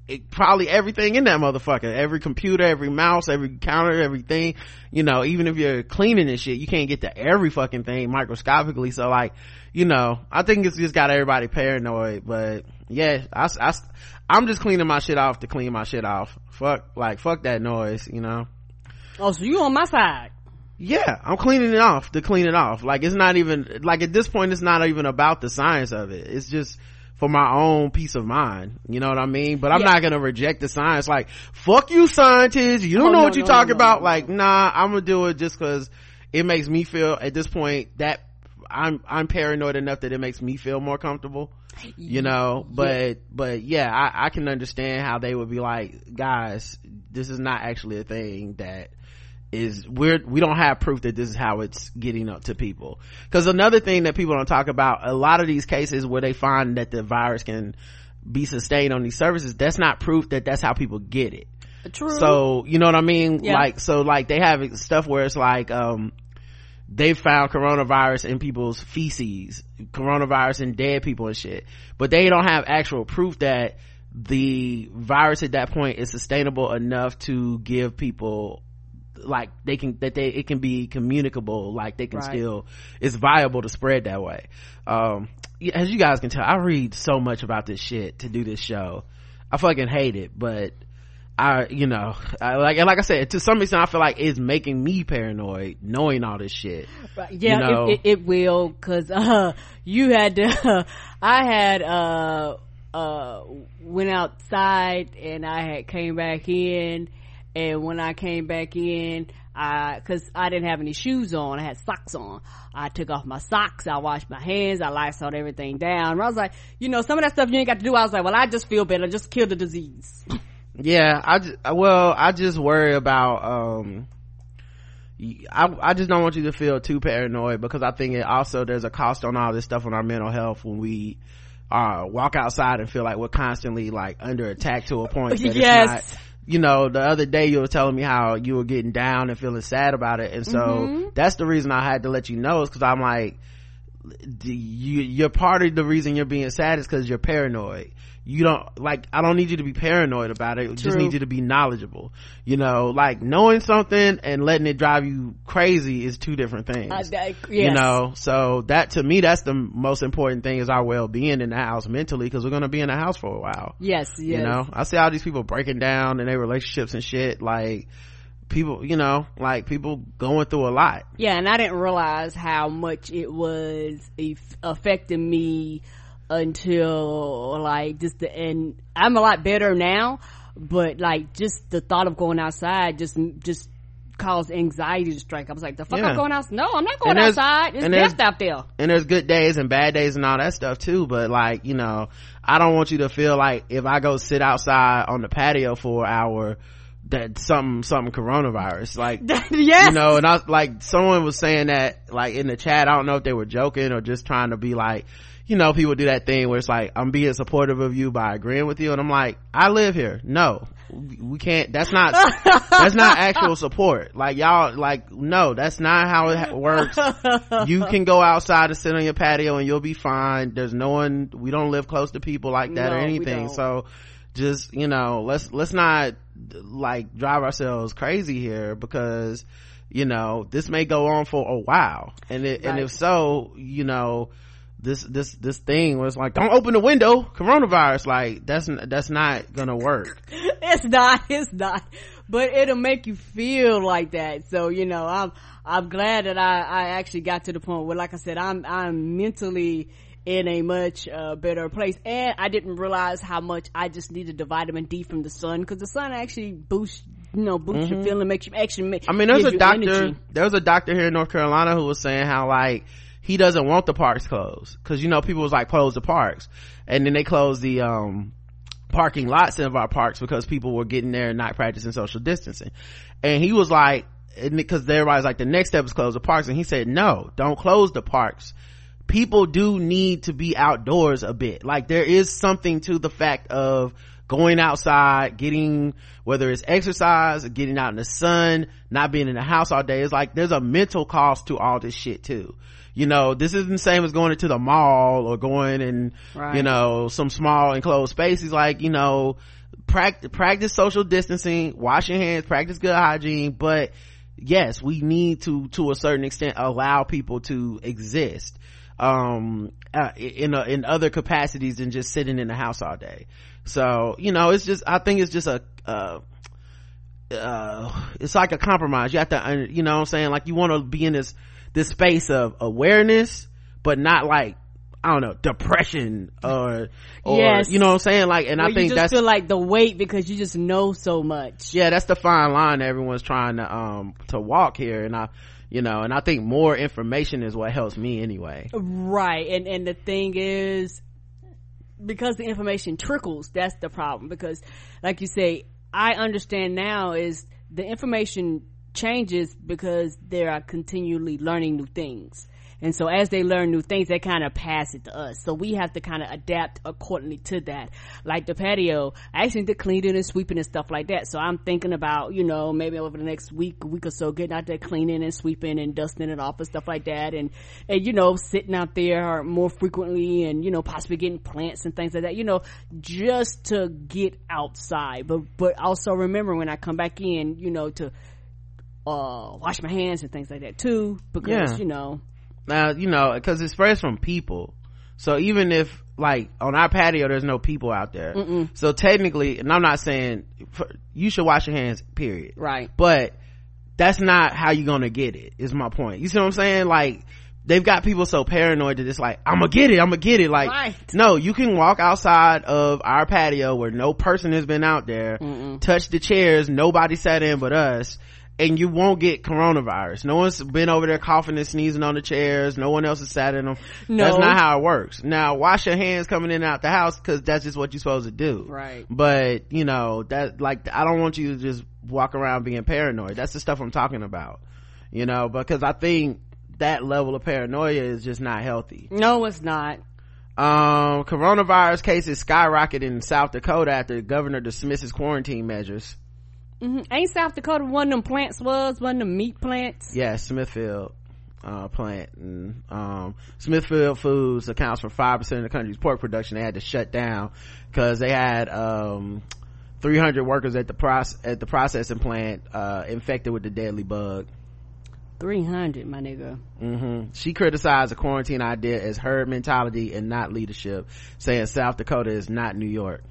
it, probably everything in that motherfucker. Every computer every mouse every counter everything. You know even if you're cleaning and shit you can't get to every fucking thing microscopically. So like you know i think it's just got everybody paranoid but yeah I, I i'm just cleaning my shit off to clean my shit off. Fuck like fuck that noise you know? Oh so you on my side. Yeah i'm cleaning it off to clean it off. Like it's not even like at this point it's not even about the science of it. It's just for my own peace of mind. You know what i mean? But i'm yeah. not gonna reject the science like fuck you scientists you oh, don't oh, know no, what you're no, talking no, about? like nah i'm gonna do it just because it makes me feel at this point that i'm i'm paranoid enough that it makes me feel more comfortable you know? But yeah. but yeah I, I can understand how they would be like guys this is not actually a thing that is we're we don't have proof that this is how it's getting up to people because another thing that people don't talk about a lot of these cases where they find that the virus can be sustained on these services that's not proof that that's how people get it True. so you know what i mean yeah. like so like they have stuff where it's like um they found coronavirus in people's feces coronavirus in dead people and shit but they don't have actual proof that the virus at that point is sustainable enough to give people like they can that they it can be communicable like they can right. still it's viable to spread that way um as you guys can tell i read so much about this shit to do this show i fucking hate it but I, you know, I, like, and like I said, to some extent, I feel like it's making me paranoid knowing all this shit. Right. Yeah, you know? it, it, it, will, cause, uh, you had to, uh, I had, uh, uh, went outside and I had came back in and when I came back in, I, cause I didn't have any shoes on, I had socks on. I took off my socks, I washed my hands, I Lysol everything down. And I was like, you know, some of that stuff you ain't got to do. I was like, well, I just feel better, just kill the disease. yeah, I just, well, I just worry about, um, I, I just don't want you to feel too paranoid because I think it also there's a cost on all this stuff on our mental health when we uh walk outside and feel like we're constantly like under attack to a point that yes. it's not you know, the other day you were telling me how you were getting down and feeling sad about it. And so mm-hmm. that's the reason I had to let you know is cause I'm like, you, you're part of the reason you're being sad is cause you're paranoid you don't like i don't need you to be paranoid about it. True. just need you to be knowledgeable. You know like knowing something and letting it drive you crazy is two different things. Uh, yes. you know so that to me that's the most important thing is our well-being in the house mentally because we're going to be in the house for a while. Yes, yes. you know i see all these people breaking down in their relationships and shit like people you know like people going through a lot. Yeah and i didn't realize how much it was affecting me until like just the and i'm a lot better now but like just the thought of going outside just just caused anxiety to strike i was like the fuck yeah. i'm going outside? no i'm not going outside it's death out there and there's good days and bad days and all that stuff too but like you know i don't want you to feel like if i go sit outside on the patio for an hour that something something coronavirus like yes. you know and i like someone was saying that like in the chat i don't know if they were joking or just trying to be like you know, people do that thing where it's like, I'm being supportive of you by agreeing with you. And I'm like, I live here. No, we can't, that's not, that's not actual support. Like y'all, like, no, that's not how it works. You can go outside and sit on your patio and you'll be fine. There's no one, we don't live close to people like that no, or anything. So just, you know, let's, let's not like drive ourselves crazy here because, you know, this may go on for a while. And it, right. and if so, you know, this this this thing was like don't open the window. Coronavirus like that's that's not gonna work. It's not it's not. But it'll make you feel like that. So you know i'm i'm glad that i i actually got to the point where like i said i'm i'm mentally in a much uh, better place. And i didn't realize how much i just needed the vitamin d from the sun because the sun actually boosts you know boosts mm-hmm. your feeling makes you actually make, i mean there's a doctor energy. there's a doctor here in north carolina who was saying how like he doesn't want the parks closed. Because you know people was like close the parks. And then they closed the um parking lots of our parks because people were getting there and not practicing social distancing. And he was like because everybody's like the next step is close the parks. And he said no don't close the parks. People do need to be outdoors a bit. Like there is something to the fact of going outside, getting, whether it's exercise, getting out in the sun, not being in the house all day. It's like, there's a mental cost to all this shit too. You know, this isn't the same as going into the mall or going in, Right. you know, some small enclosed spaces. Like, you know, practice, practice social distancing, wash your hands, practice good hygiene, but yes, we need to, to a certain extent, allow people to exist, um, uh, in, a, in other capacities than just sitting in the house all day. So, you know, it's just, I think it's just a, uh, uh, it's like a compromise. You have to, you know what I'm saying? Like you want to be in this, this space of awareness, but not like, I don't know, depression or, or, Yes. you know what I'm saying? Like, and Where I think that's, feel like the weight because you just know so much. yeah that's the fine line everyone's trying to um to walk here and i you know and i think more information is what helps me anyway Right. And and the thing is because the information trickles, that's the problem. Because like you say, I understand now is the information changes because they are continually learning new things. And so as they learn new things, they kind of pass it to us. So we have to kind of adapt accordingly to that. Like the patio, I actually did cleaning and sweeping and stuff like that. So I'm thinking about, you know, maybe over the next week, week or so, getting out there cleaning and sweeping and dusting it off and stuff like that. And, and, you know, sitting out there more frequently and, you know, possibly getting plants and things like that, you know, just to get outside. But, but also remember when I come back in, you know, to, uh, wash my hands and things like that too. Because, Yeah. you know, now you know because it spreads from people so even if like on our patio there's no people out there so technically and i'm not saying you should wash your hands period right. but that's not how you're gonna get it is my point you see what i'm saying like they've got people so paranoid that it's like i'm gonna get it i'm gonna get it like Right. no you can walk outside of our patio where no person has been out there touch the chairs nobody sat in but us and you won't get coronavirus. No one's been over there coughing and sneezing on the chairs. No one else has sat in them. No. that's not how it works. Now wash your hands coming in and out the house because that's just what you're supposed to do. Right. but you know that like i don't want you to just walk around being paranoid. That's the stuff i'm talking about. You know because i think that level of paranoia is just not healthy. No, it's not. um coronavirus cases skyrocketed in south dakota after the governor dismisses quarantine measures hmm Ain't South Dakota one of them plants was? One of them meat plants? yeah smithfield uh plant and um smithfield foods accounts for five percent of the country's pork production. They had to shut down because they had um 300 workers at the process at the processing plant uh infected with the deadly bug. Three hundred, my nigga. hmm she criticized the quarantine idea as herd mentality and not leadership saying south dakota is not new york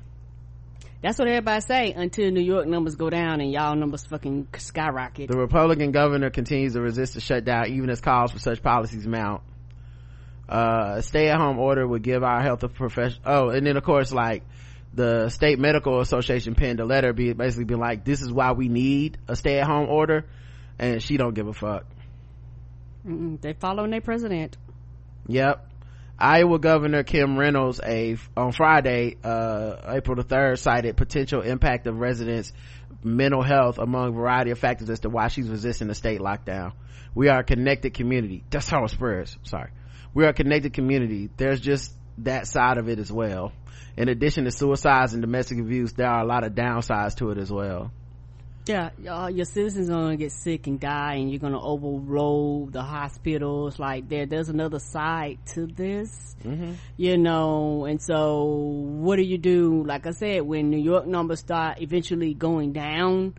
That's what everybody say until New York numbers go down and y'all numbers fucking skyrocket. The Republican governor continues to resist the shutdown even as calls for such policies mount. Uh, a stay-at-home order would give our health profession. Oh, and then of course, like the state medical association penned a letter, be basically being like, "This is why we need a stay-at-home order," and she don't give a fuck. Mm-mm, they following their president. Yep. Iowa Governor Kim Reynolds a on Friday, uh, April the third, cited potential impact of residents' mental health among a variety of factors as to why she's resisting the state lockdown. We are a connected community. That's how it spreads. Sorry. We are a connected community. There's just that side of it as well. In addition to suicides and domestic abuse, there are a lot of downsides to it as well. Yeah, y'all, your citizens are gonna get sick and die, and you're gonna overload the hospitals. Like there, there's another side to this, mm-hmm. you know. And so, what do you do? Like I said, when New York numbers start eventually going down,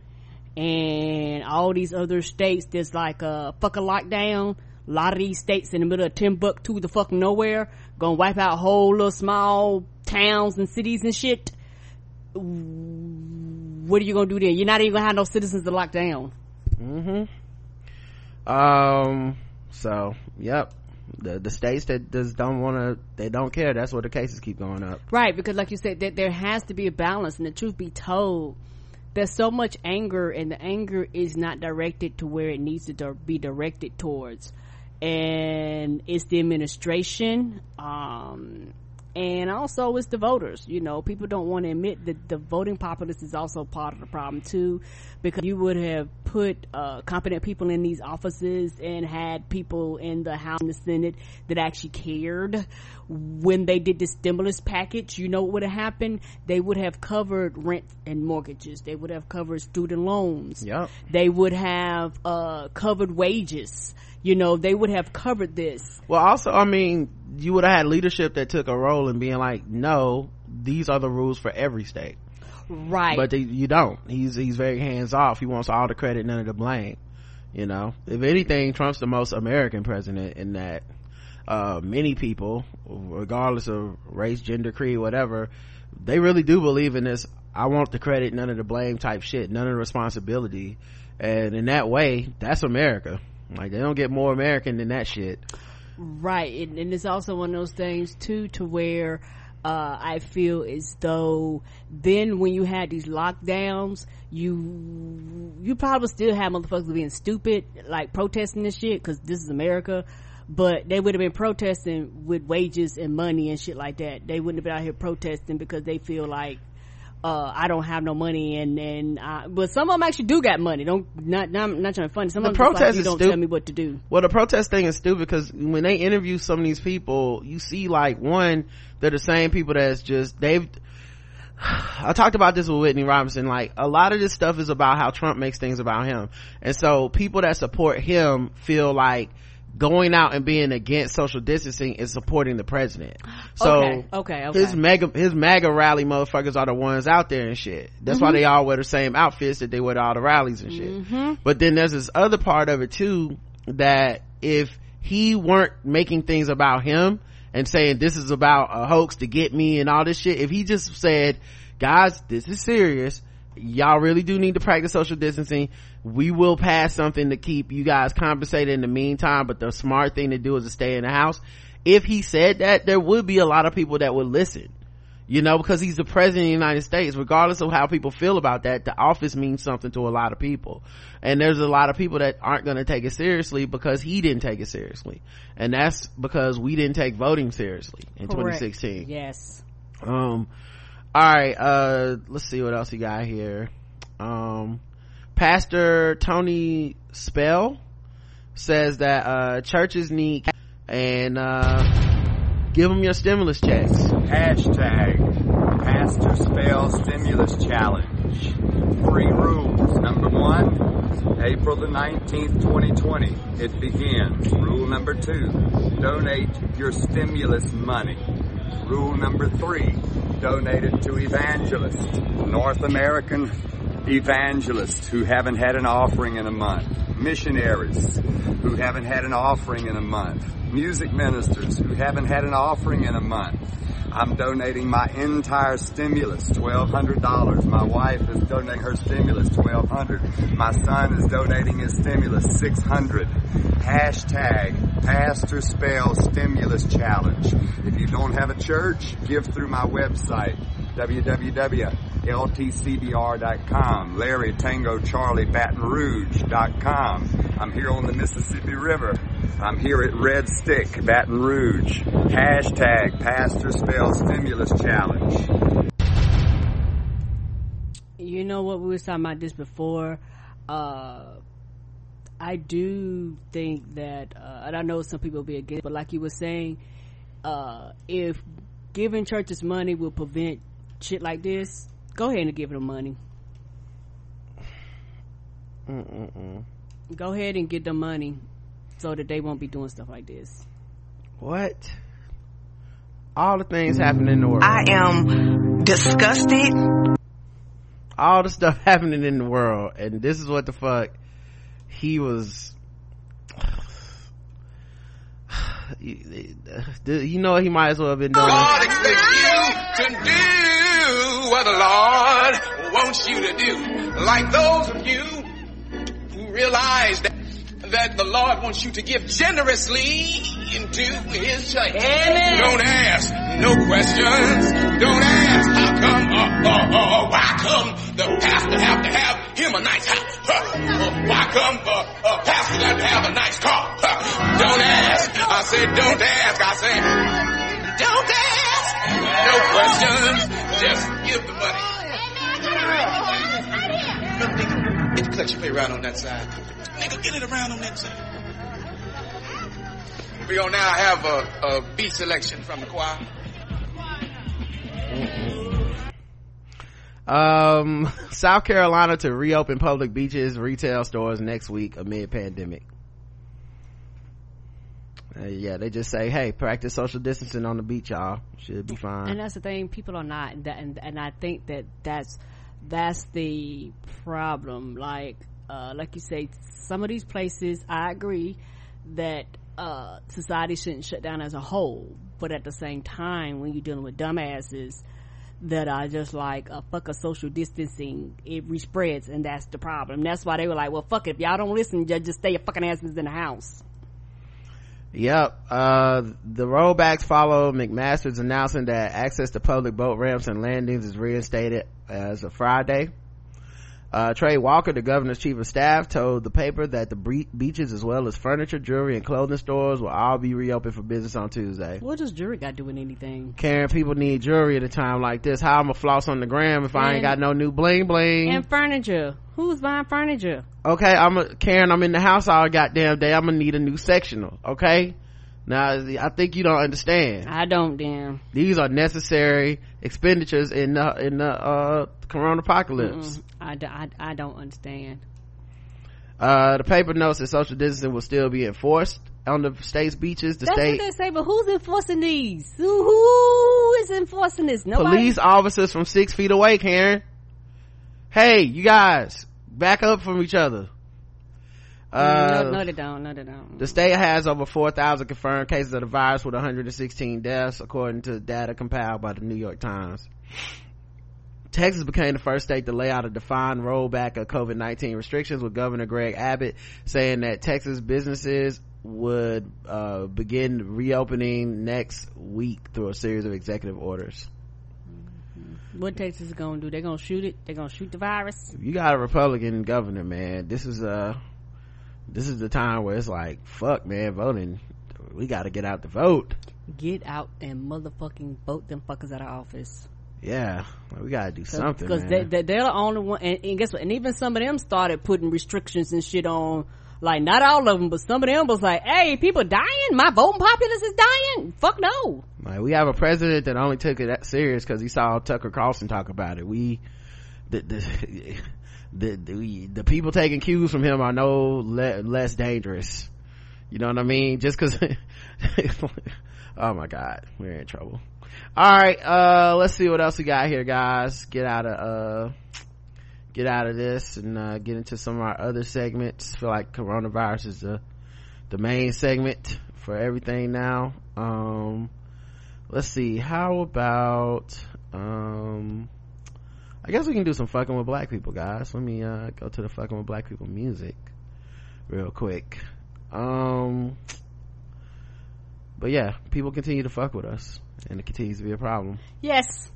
and all these other states, there's like a fucking lockdown. A lot of these states in the middle of Timbuktu, the fucking nowhere, gonna wipe out whole little small towns and cities and shit what are you gonna do then? You're not even gonna have no citizens to lock down. Mm-hmm. Um, so, yep. The, the states that just don't want to, they don't care. That's where the cases keep going up. Right, because like you said, that there has to be a balance and the truth be told, there's so much anger and the anger is not directed to where it needs to be directed towards. And it's the administration, um, and also it's the voters you know. People don't want to admit that the voting populace is also part of the problem too because you would have put uh, competent people in these offices and had people in the house and the senate that actually cared. When they did the stimulus package you know what would have happened? They would have covered rent and mortgages. They would have covered student loans. Yep. they would have uh, covered wages. You know they would have covered this. Well, also, I mean, you would have had leadership that took a role in being like, no, these are the rules for every state. right But they, you don't. He's, he's very hands off. He wants all the credit, none of the blame. You know, if anything, Trump's the most American president in that, uh, many people, regardless of race, gender, creed, whatever, they really do believe in this. I want the credit, none of the blame type shit, none of the responsibility. And in that way, that's America. Like they don't get more American than that shit. Right, and, and it's also one of those things too, to where uh, I feel as though then when you had these lockdowns, you you probably still have motherfuckers being stupid, like protesting this shit, because this is America. But they would have been protesting with wages and money and shit like that. They wouldn't have been out here protesting because they feel like uh, I don't have no money and, and, uh, but some of them actually do got money. Don't, not, not, not trying to fund Some The of them protest like, you don't stu- tell me what to do. Well, the protest thing is stupid because when they interview some of these people, you see like one, they're the same people that's just, they've, I talked about this with Whitney Robinson, like a lot of this stuff is about how Trump makes things about him. And so people that support him feel like going out and being against social distancing is supporting the president. So Okay, okay, okay. his mega his MAGA rally motherfuckers are the ones out there and shit. That's Mm-hmm. why they all wear the same outfits that they wear to all the rallies and shit. But then there's this other part of it too that if he weren't making things about him and saying this is about a hoax to get me and all this shit, if he just said, guys, this is serious. Y'all really do need to practice social distancing. We will pass something to keep you guys compensated in the meantime, but the smart thing to do is to stay in the house. If he said that, there would be a lot of people that would listen you know because he's the president of the united states regardless of how people feel about that the office means something to a lot of people and there's a lot of people that aren't going to take it seriously because he didn't take it seriously and that's because we didn't take voting seriously in Correct. 2016 Yes. um all right uh let's see what else he got here um pastor tony spell says that uh churches need and uh give them your stimulus checks Hashtag Pastor Spell Stimulus Challenge. Three rules. Number one, April the 19th, 2020, it begins. Rule number two, donate your stimulus money. Rule number three, donate it to evangelists, North American evangelists who haven't had an offering in a month, missionaries who haven't had an offering in a month, music ministers who haven't had an offering in a month. I'm donating my entire stimulus, $1,200. My wife is donating her stimulus, $1,200. My son is donating his stimulus, $600. Hashtag Pastor Spell Stimulus Challenge. If you don't have a church, give through my website, www.ltcbr.com, Larry Tango Charlie Baton Rouge.com. I'm here on the Mississippi River. I'm here at Red Stick, Baton Rouge. Hashtag Pastor Spell Stimulus Challenge. You know what? We were talking about this before. Uh, I do think that, uh, and I know some people will be against, but like you were saying, uh, if giving churches money will prevent shit like this, go ahead and give them money. Go ahead and get the money so that they won't be doing stuff like this. What? All the things happening in the world. I am disgusted. all the stuff happening in the world, and this is what the fuck he was. You know he might as well have been doing. God expects you to do what the Lord wants you to do. Like those of you who realize that, that the Lord wants you to give generously into His church. Don't ask no questions. Don't ask how come, uh, uh, uh, why come the pastor have to have him a nice house? Huh? Uh, why come uh, uh, pastor got to have a nice car? Huh? Don't ask. I said don't ask. I said don't ask. No questions. Just give the money. No, nigga, get the collection plate around on that side. Nigga, get it around on that side. We're gonna now have a, a beat selection from the choir. Um, South Carolina to reopen public beaches, retail stores next week amid pandemic. Uh, yeah, they just say, hey, practice social distancing on the beach, y'all. Should be fine. And that's the thing, people are not, and, and, I think that that's, that's the problem. Like, uh, like you say, some of these places, I agree that, uh, society shouldn't shut down as a whole. But at the same time, when you're dealing with dumbasses that are just like, uh, fuck a social distancing, it respreads and that's the problem. That's why they were like, well, fuck it, if y'all don't listen, just, just stay your fucking asses in the house. Yep. Uh, the rollbacks follow McMaster's announcing that access to public boat ramps and landings is reinstated as of Friday. Uh, Trey Walker, the governor's chief of staff, told the paper that the beaches as well as furniture, jewelry, and clothing stores will all be reopened for business on Tuesday. What does jury got doing anything? Karen, people need jewelry at a time like this. How I'ma floss on the gram if I ain't got no new bling bling? And furniture. Who's buying furniture? okay, I'm a, Karen, I'm in the house all goddamn day. I'm gonna need a new sectional. Okay. Now, I think you don't understand. I don't, damn. These are necessary expenditures in the, in the, uh, corona apocalypse. Mm-mm. I, d- I, I don't understand. Uh, the paper notes that social distancing will still be enforced on the state's beaches. The That's state what they say, but who's enforcing these? Who, who is enforcing this? Nobody. police officers from six feet away, Karen. Hey, you guys, back up from each other. Uh, no, no, they don't. No, they don't. The state has over 4,000 confirmed cases of the virus with 116 deaths, according to data compiled by the New York Times. Texas became the first state to lay out a defined rollback of COVID-19 restrictions with Governor Greg Abbott saying that Texas businesses would uh, begin reopening next week through a series of executive orders. What Texas is gonna do? They're gonna shoot it. They're gonna shoot the virus. You got a Republican governor, man, this is uh this is the time where it's like, fuck man, voting. We gotta get out the vote. Get out and motherfucking vote them fuckers out of office. Yeah, we gotta do something, Because they, they, they're the only one, and, and guess what? And even some of them started putting restrictions and shit on. Like not all of them, but some of them was like, "Hey, people dying. My voting populace is dying. Fuck no." Like we have a president that only took it that serious because he saw Tucker Carlson talk about it. We, the the the, the, people taking cues from him are no le- less dangerous. You know what I mean? Just because. oh my God, we're in trouble. All right, uh, let's see what else we got here, guys. Get out of uh, get out of this and uh, get into some of our other segments. I feel like coronavirus is the the main segment for everything now. Um, let's see how about um i guess we can do some fucking with black people guys let me uh go to the fucking with black people music real quick um but yeah people continue to fuck with us and it continues to be a problem Yes.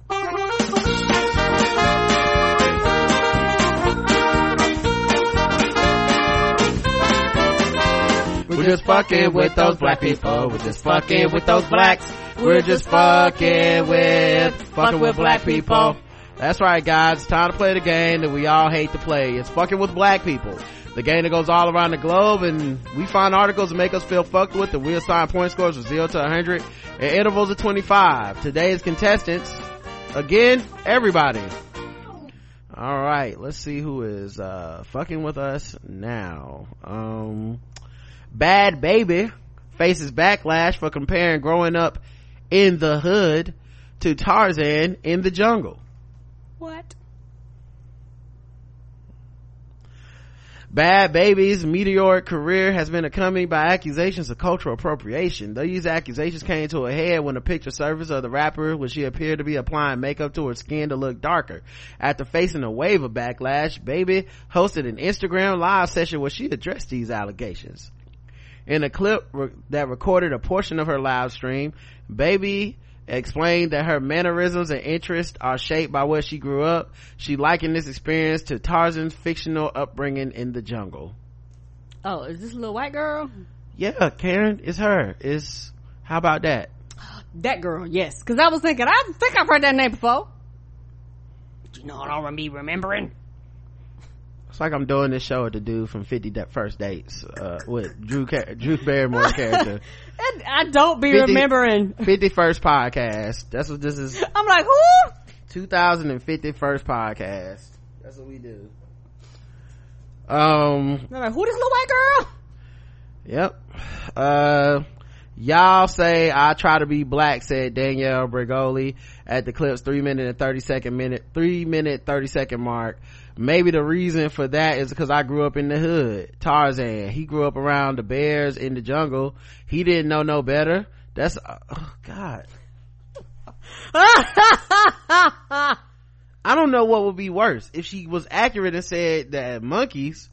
We're just fucking with those black people. We're just fucking with those blacks. We're just fucking with, fucking with black people. That's right, guys. It's time to play the game that we all hate to play. It's fucking with black people. The game that goes all around the globe and we find articles that make us feel fucked with and we assign point scores from 0 to 100 at intervals of 25. Today's contestants, again, everybody. Alright, let's see who is, uh, fucking with us now. Um, Bhad Bhabie faces backlash for comparing growing up in the hood to Tarzan in the jungle. What? Bhad Bhabie's meteoric career has been accompanied by accusations of cultural appropriation. These accusations came to a head when a picture surfaced of the rapper when she appeared to be applying makeup to her skin to look darker. After facing a wave of backlash, Baby hosted an Instagram live session where she addressed these allegations. In a clip re- that recorded a portion of her live stream, Baby explained that her mannerisms and interests are shaped by where she grew up. She likened this experience to Tarzan's fictional upbringing in the jungle. Oh, is this a little white girl? Yeah, Karen, it's her. It's, how about that? That girl, yes. Cause I was thinking, I think I've heard that name before. You know, what I don't be remembering. It's like I'm doing this show with the dude from 50 De- First Dates, uh, with Drew, Car- Drew Barrymore's character. And I don't be 50 remembering. 51st podcast. That's what this is. I'm like, who? 2051st podcast. That's what we do. Um, I'm like, who this little white girl? Yep. Uh, y'all say I try to be black, said Danielle Bregoli at the clip's three minute and 30 second minute, three minute, 30 second mark. Maybe the reason for that is because I grew up in the hood. Tarzan, he grew up around the bears in the jungle. He didn't know no better. That's, oh God. I don't know what would be worse if she was accurate and said that monkeys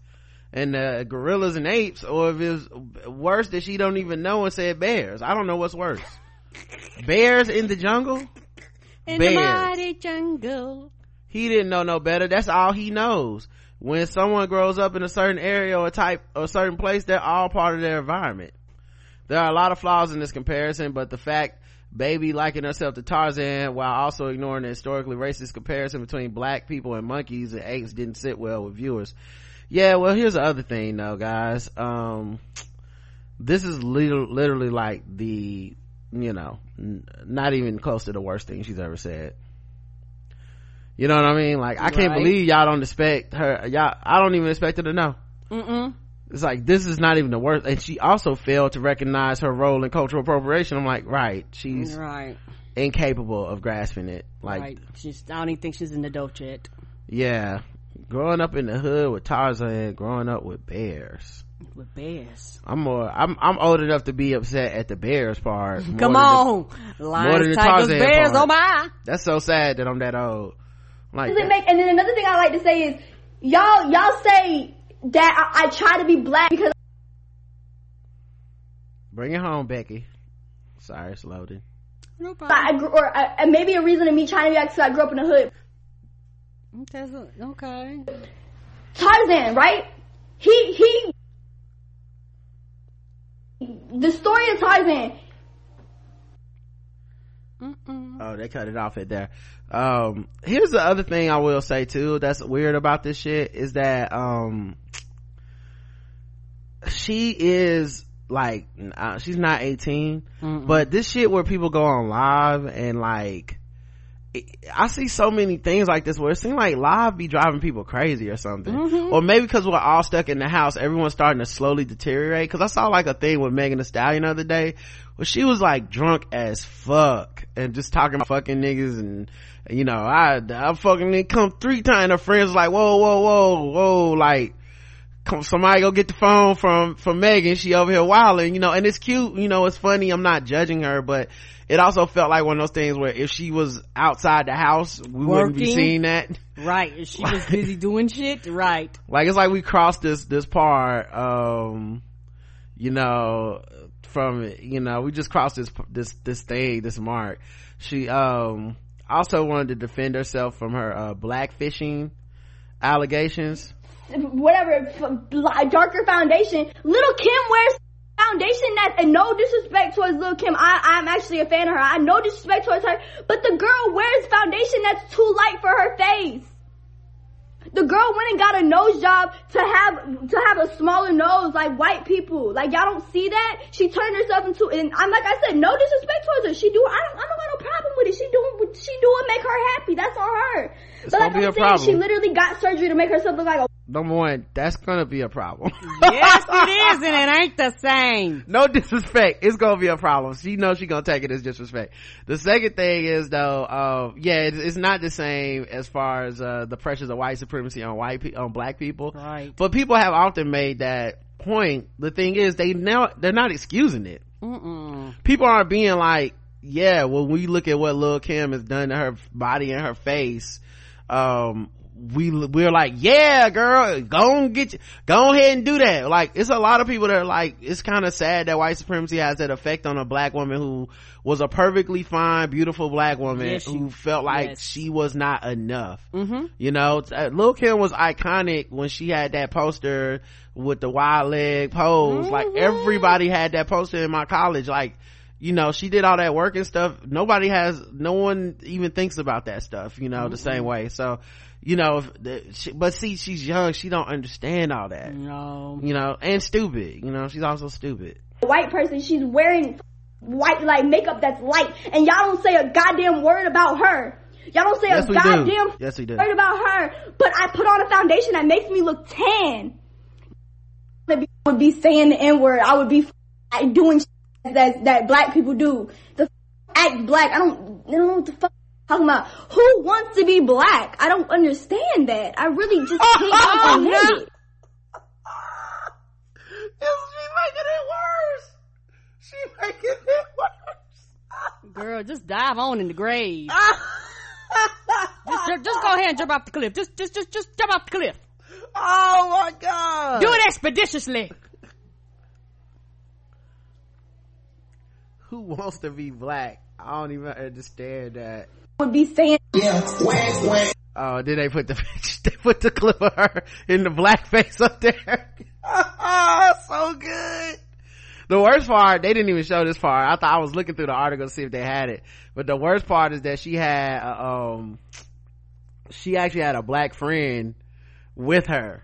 and uh, gorillas and apes, or if it was worse that she don't even know and said bears. I don't know what's worse. bears in the jungle. In Bears. the mighty jungle. He didn't know no better. That's all he knows. When someone grows up in a certain area or type or certain place, they're all part of their environment. There are a lot of flaws in this comparison, but the fact baby liking herself to Tarzan while also ignoring the historically racist comparison between black people and monkeys and apes didn't sit well with viewers. Yeah, well, here's the other thing though, guys. Um, this is lit- literally like the, you know, not even close to the worst thing she's ever said. You know what I mean? Like, I can't Right. believe y'all don't expect her, y'all, I don't even expect her to know. Mm-mm. It's like, this is not even the worst. And she also failed to recognize her role in cultural appropriation. I'm like, right, she's Right. incapable of grasping it. Like, right. She's, I don't even think she's an adult yet. yeah, growing up in the hood with Tarzan, growing up with bears. With bears. I'm more, I'm, I'm old enough to be upset at the bears part. Come the- on. more Lions, than the tigers, Tarzan bears, oh part. oh my. That's so sad that I'm that old. Like, Does it make? And then another thing I like to say is, y'all y'all say that I, I try to be black because bring it home, Becky. Sorry, it's loaded. No problem. I grew, or uh, and maybe a reason of me trying to be black because I grew up in the hood. That's a- Okay. Tarzan, right? He he. The story of Tarzan. Oh, they cut it off at there. Um, here's the other thing I will say too that's weird about this shit is that, um, she is like, uh, she's not 18, but this shit where people go on live and like, I see so many things like this where it seems like live be driving people crazy or something. Or maybe because we're all stuck in the house, everyone's starting to slowly deteriorate. Cause I saw like a thing with Megan Thee Stallion the other day where she was like drunk as fuck and just talking about fucking niggas and, you know, I, I fucking nigga come three times. Her friends like, whoa, whoa, whoa, whoa, like, come, somebody go get the phone from, from Megan. She over here wilding, you know, and it's cute, you know, it's funny. I'm not judging her, but it also felt like one of those things where if she was outside the house, we wouldn't be seeing that. Right. If She was busy doing shit. Right. Like, it's like we crossed this, this part, um, you know, from, it you know, we just crossed this, this, this thing, this mark. She, um, also wanted to defend herself from her, uh, blackfishing allegations. whatever darker foundation. Lil Kim wears foundation that, and no disrespect towards Lil Kim. I, I'm actually a fan of her. I no disrespect towards her, but the girl wears foundation that's too light for her face. The girl went and got a nose job to have to have a smaller nose like white people. Like y'all don't see that. She turned herself into and I'm like I said, no disrespect towards her. She do I don't I don't got no problem with it. She doing what she doing make her happy. That's on her. It's but like I'm saying, problem. she literally got surgery to make herself look like a Number one, that's gonna be a problem. yes, it is, and it ain't the same. no disrespect. It's gonna be a problem. She knows she gonna take it as disrespect. The second thing is though, uh, yeah, it's, it's not the same as far as, uh, the pressures of white supremacy on white pe- on black people. Right. But people have often made that point. The thing is, they now, they're not excusing it. Mm-mm. People aren't being like, yeah, when we look at what Lil Kim has done to her body and her face, um, we, we're like, yeah, girl, go and get you, go ahead and do that. Like, it's a lot of people that are like, it's kind of sad that white supremacy has that effect on a black woman who was a perfectly fine, beautiful black woman Yes, she- who felt like yes. she was not enough. Mm-hmm. You know, uh, Lil Kim was iconic when she had that poster with the wide leg pose. Like Mm-hmm. everybody had that poster in my college. Like you know she did all that work and stuff nobody has no one even thinks about that stuff you know mm-hmm. the same way so you know if the, she, but see she's young she don't understand all that no you know and stupid you know she's also stupid white person she's wearing white like makeup that's light and y'all don't say a goddamn word about her Y'all don't say yes, a goddamn do. yes, we do. word about her, but I put on a foundation that makes me look tan. I would be saying the N word. I would be doing that that black people do. The act black. I don't, I don't know what the fuck talking about. Who wants to be black? I don't understand that. I really just can't oh, comprehend it. She making it worse. She making it worse. Girl, just dive on in the grave. just, just go ahead and jump off the cliff. Just, just, just, just jump off the cliff. Oh my god! Do it expeditiously. who wants to be black? I don't even understand that. Would be saying yeah, wang, wang. Oh, did they put the they put the clip of her in the black face up there? oh, so good. The worst part, they didn't even show this part. I thought I was looking through the article to see if they had it. But the worst part is that she had, uh, um, she actually had a black friend with her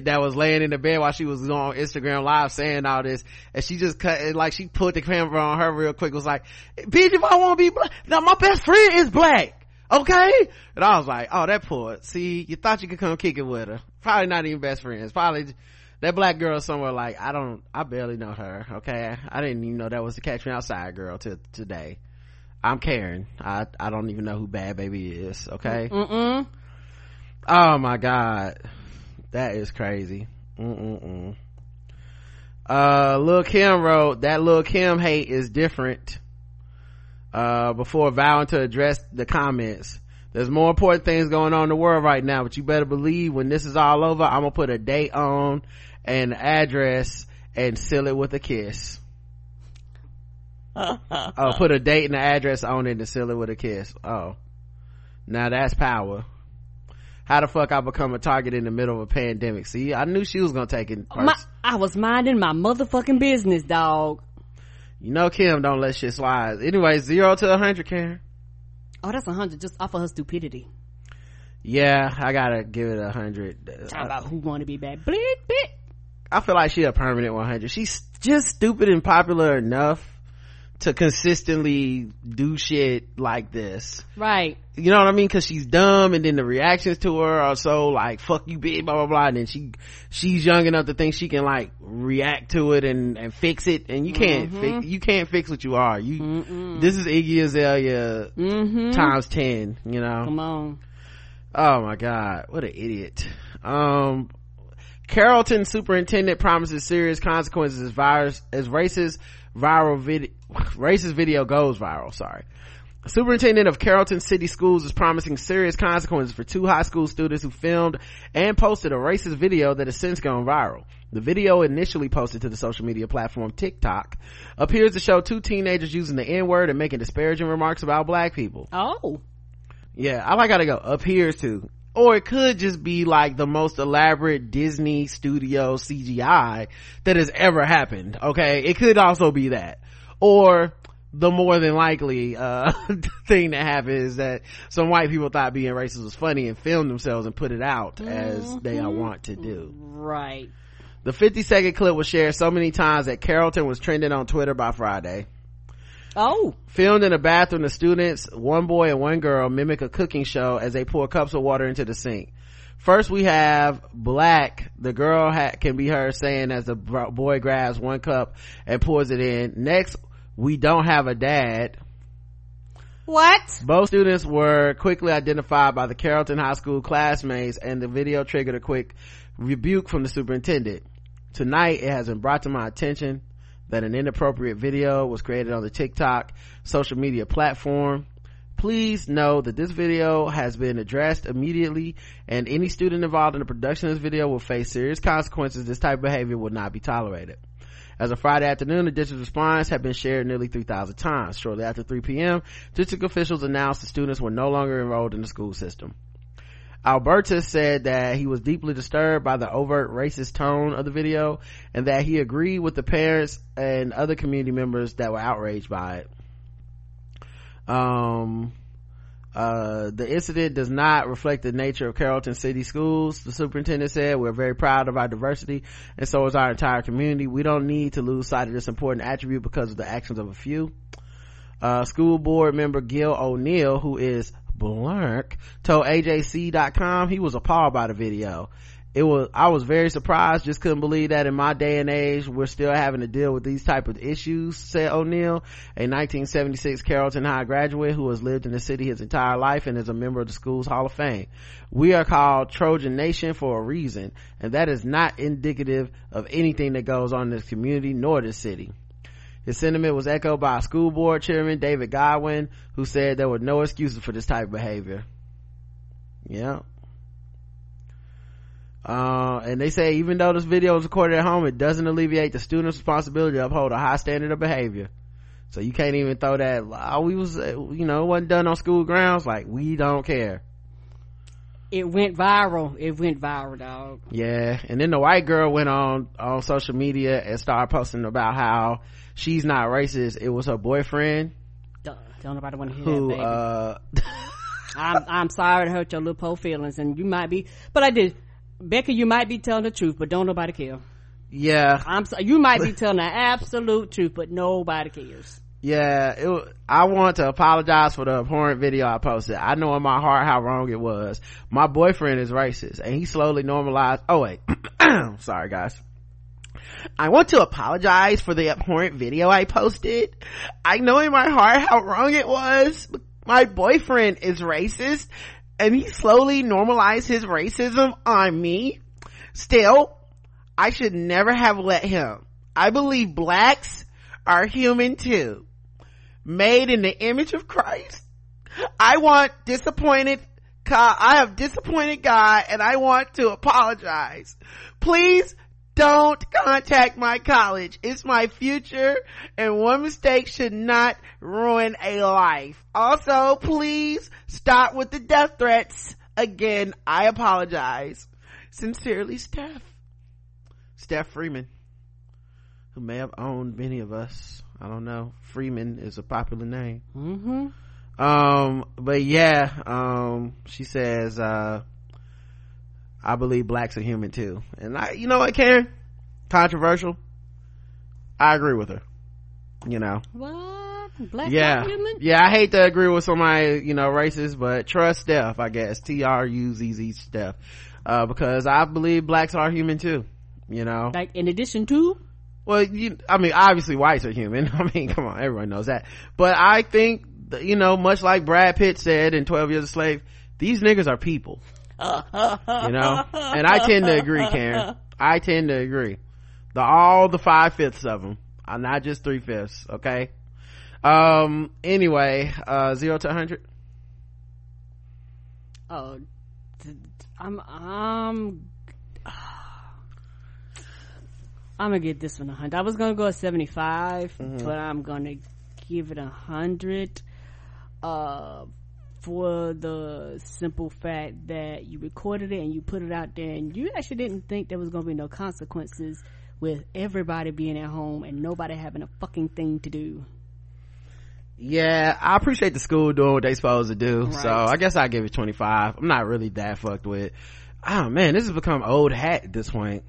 that was laying in the bed while she was on Instagram live saying all this. And she just cut, it like she put the camera on her real quick. was like, bitch, if I want to be black, now my best friend is black. Okay? And I was like, oh, that poor. See, you thought you could come kick it with her. Probably not even best friends. Probably that black girl somewhere like, I don't, I barely know her. Okay? I didn't even know that was the Catch Me Outside girl till today. I'm Karen. I, I don't even know who Bhad Bhabie is. Okay? Mm-mm. Oh my God that is crazy. Mm-mm-mm. Uh, Lil Kim wrote that Lil Kim hate is different. Uh, before vowing to address the comments. There's more important things going on in the world right now, but you better believe when this is all over, I'm gonna put a date on and address and seal it with a kiss. oh, put a date and an address on it and seal it with a kiss. Oh, now that's power how the fuck I become a target in the middle of a pandemic. See, I knew she was gonna take it my, I was minding my motherfucking business, dog. You know Kim don't let shit slide. Anyway, zero to a hundred, Karen. Oh, that's a hundred just off of her stupidity. Yeah, I gotta give it a hundred. Talk about who want to be bad. Bleep, bleep. I feel like she a permanent 100. She's just stupid and popular enough to consistently do shit like this. Right. You know what I mean? Cause she's dumb and then the reactions to her are so like, fuck you bitch, blah, blah, blah. And then she, she's young enough to think she can like react to it and, and fix it. And you can't mm-hmm. fix, you can't fix what you are. You, Mm-mm. this is Iggy Azalea mm-hmm. times 10, you know? Come on. Oh my God. What an idiot. Um, Carrollton superintendent promises serious consequences as virus, as racist viral video, racist video goes viral, sorry. Superintendent of Carrollton City Schools is promising serious consequences for two high school students who filmed and posted a racist video that has since gone viral. The video initially posted to the social media platform TikTok appears to show two teenagers using the N-word and making disparaging remarks about black people. Oh. Yeah, I like how they go appears to or it could just be like the most elaborate disney studio cgi that has ever happened okay? It could also be that. Or the more than likely uh, thing that happened is that some white people thought being racist was funny and filmed themselves and put it out mm-hmm. as they want to do. Right. The 50 second clip was shared so many times that carrollton was trending on twitter by friday Oh. Filmed in a bathroom, the students, one boy and one girl, mimic a cooking show as they pour cups of water into the sink. First we have black. The girl ha- can be heard saying as the boy grabs one cup and pours it in. Next, we don't have a dad. What? Both students were quickly identified by the Carrollton High School classmates and the video triggered a quick rebuke from the superintendent. Tonight, it has been brought to my attention that an inappropriate video was created on the TikTok social media platform. Please know that this video has been addressed immediately and any student involved in the production of this video will face serious consequences. This type of behavior will not be tolerated. As of Friday afternoon, the district's response had been shared nearly 3,000 times. Shortly after 3 p.m., district officials announced the students were no longer enrolled in the school system. Albertus said that he was deeply disturbed by the overt racist tone of the video and that he agreed with the parents and other community members that were outraged by it. Um, uh, the incident does not reflect the nature of Carrollton City Schools, the superintendent said. We're very proud of our diversity, and so is our entire community. We don't need to lose sight of this important attribute because of the actions of a few. Uh, school board member Gil O'Neill, who is blank, told AJC.com he was appalled by the video. It was i was very surprised just couldn't believe that in my day and age we're still having to deal with these type of issues said o'neill a 1976 carrollton high graduate who has lived in the city his entire life and is a member of the school's hall of fame. We are called trojan nation for a reason and that is not indicative of anything that goes on in this community nor this city his sentiment was echoed by school board chairman david godwin who said there were no excuses for this type of behavior yeah uh, and they say even though this video was recorded at home, it doesn't alleviate the student's responsibility to uphold a high standard of behavior. So you can't even throw that, oh, we was, uh, you know, it wasn't done on school grounds. Like, we don't care. It went viral. It went viral, dog. Yeah. And then the white girl went on, on social media and started posting about how she's not racist. It was her boyfriend. Don't, don't nobody want to hear who, that, baby. uh, I'm, I'm sorry to hurt your little po feelings and you might be, but I did. Becca, you might be telling the truth, but don't nobody care. yeah. I'm so, you might be telling the absolute truth, but nobody cares. yeah it, i want to apologize for the abhorrent video i posted i know in my heart how wrong it was my boyfriend is racist and he slowly normalized oh wait sorry guys I want to apologize for the abhorrent video I posted. I know in my heart how wrong it was. My boyfriend is racist and he slowly normalized his racism on me. Still, I should never have let him. I believe blacks are human too. Made in the image of Christ. I want disappointed. I have disappointed God and I want to apologize. Please don't contact my college. It's my future and one mistake should not ruin a life. Also, please stop with the death threats. Again, I apologize. Sincerely, Steph. Steph Freeman, who may have owned many of us. I don't know. Freeman is a popular name. Mm-hmm. Um, but yeah, um, she says, uh, I believe blacks are human too. And I, you know what, Karen? Controversial. I agree with her. You know. What? Black Yeah. human? Yeah, I hate to agree with somebody, you know, racist, but trust Steph, I guess. T-R-U-Z-Z Steph. Uh, because I believe blacks are human too. You know? Like in addition to? Well, you, I mean, obviously whites are human. I mean, come on, everyone knows that. But I think, you know, much like Brad Pitt said in 12 Years a Slave, these niggas are people. You know? And I tend to agree, Karen. I tend to agree. The, all the five fifths of them. are not just three fifths, okay? Um, anyway, uh, zero to 100. Oh, i'm I'm, I'm gonna get this one a hundred. I was gonna go at 75, Mm-hmm. but I'm gonna give it a hundred, uh, for the simple fact that you recorded it and you put it out there and you actually didn't think there was gonna be no consequences with everybody being at home and nobody having a fucking thing to do. Yeah, I appreciate the school doing what they supposed to do. So I guess I give it 25. I'm not really that fucked with. Oh man, this has become old hat at this point.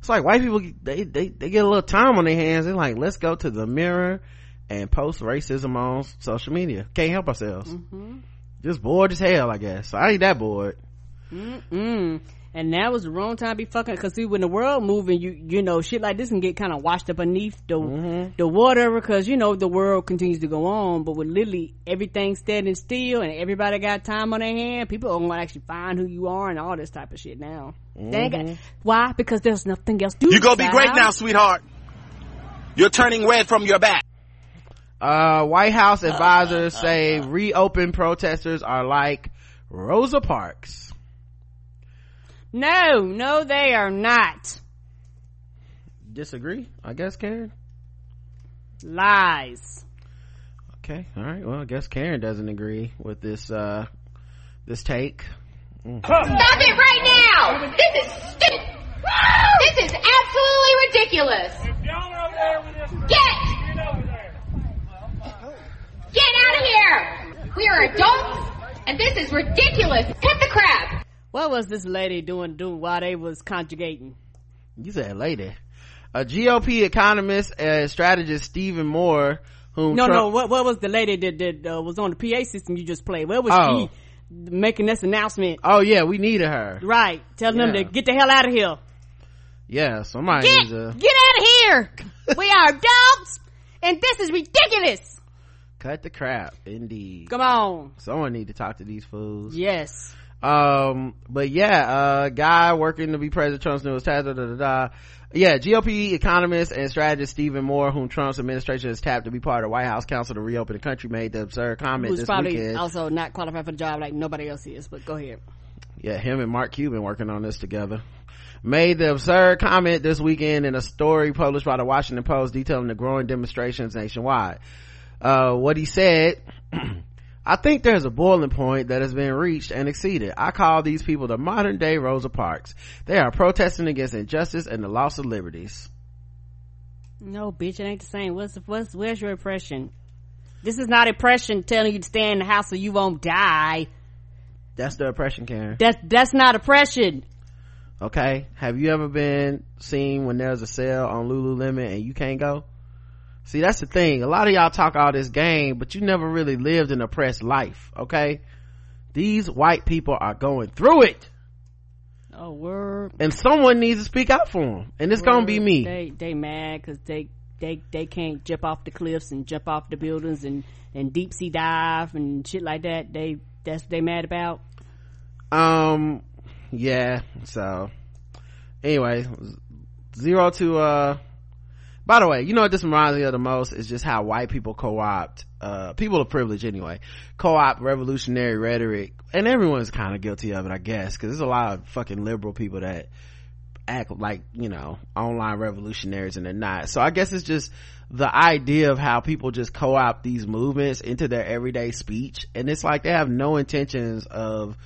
It's like white people, they, they, they get a little time on their hands. They're like, let's go to the mirror and post racism on social media. Can't help ourselves. Mm-hmm. Just bored as hell, I guess. I ain't that bored. Mm. And that was the wrong time to be fucking. Cause see, when the world moving, you you know shit like this can get kind of washed up beneath the the water because you know the world continues to go on. But with literally everything standing still and everybody got time on their hand, people are gonna actually find who you are and all this type of shit now. They got- why? Because there's nothing else to do. You gonna be great now, sweetheart. You're turning red from your back. Uh, White House advisors say reopen protesters are like Rosa Parks. No, no, they are not Disagree? I guess, Karen? lies. Okay, all right. Well, I guess Karen doesn't agree with this uh this take. Stop it right now! This is stupid! This is absolutely ridiculous! Get! Get out of here! We are adults, and this is ridiculous! Cut the crap! What was this lady doing doing while they was conjugating? You said lady. A GOP economist and strategist Stephen Moore, whom No, Trump- no. What what was the lady that that uh, was on the PA system you just played? Where was Oh. she making this announcement? Oh yeah, we needed her. Right, telling them to get the hell out of here. Yeah, somebody Get needs to get out of here. we are adults, and this is ridiculous. Cut the crap. Indeed. Come on. Someone need to talk to these fools. Yes. Um, but yeah, uh, guy working to be President Trump's newest task, da, da, da, da. Yeah, GOP economist and strategist Stephen Moore, whom Trump's administration has tapped to be part of the White House Council to reopen the country, made the absurd comment Who's this probably weekend. also not qualified for the job like nobody else is. But go ahead. yeah, him and Mark Cuban working on this together. Made the absurd comment this weekend in a story published by the Washington Post detailing the growing demonstrations nationwide. Uh, what he said, I think there's a boiling point that has been reached and exceeded. I call these people the modern day Rosa Parks. They are protesting against injustice and the loss of liberties. No, bitch, it ain't the same. What's what's where's your oppression? This is not oppression telling you to stay in the house so you won't die. That's the oppression, Karen. That's that's not oppression. Okay. Have you ever been seen when there's a sale on Lululemon and you can't go? See, that's the thing. A lot of y'all talk all this game, but you never really lived an oppressed life. Okay. These white people are going through it Oh, word. and someone needs to speak out for them. And it's gonna be me. They they mad because they they they can't jump off the cliffs and jump off the buildings and and deep sea dive and shit like that. They that's what they mad about. Um, yeah. So anyway, zero to, uh, by the way, you know what this reminds me of the most is just how white people co-opt, uh, people of privilege anyway, co-opt revolutionary rhetoric. And everyone's kind of guilty of it, I guess, cause there's a lot of fucking liberal people that act like, you know, online revolutionaries and they're not. So I guess it's just the idea of how people just co-opt these movements into their everyday speech. And it's like they have no intentions of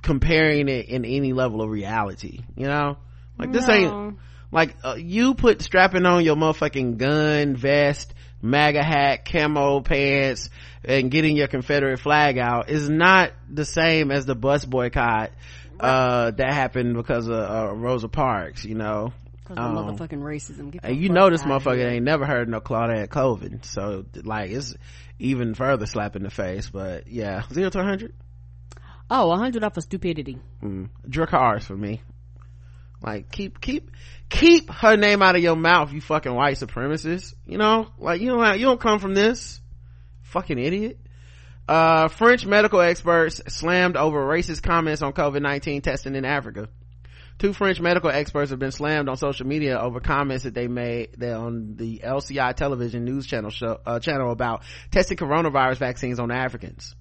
comparing it in any level of reality, you know? Like this No. ain't, like uh, you put strapping on your motherfucking gun vest maga hat camo pants and getting your confederate flag out is not the same as the bus boycott uh that happened because of uh, rosa parks you know Because of Um, motherfucking racism. Get and you know this motherfucker ain't never heard no claudette colvin so like it's even further slap in the face but yeah zero to 100 Oh, a hundred off for stupidity. mm. Dracarys for me like keep keep keep her name out of your mouth you fucking white supremacist. You know? Like you don't you don't come from this. Fucking idiot. Uh french medical experts slammed over racist comments on covid-19 testing in africa. Two french medical experts have been slammed on social media over comments that they made on the lci television news channel show uh, channel about testing coronavirus vaccines on africans.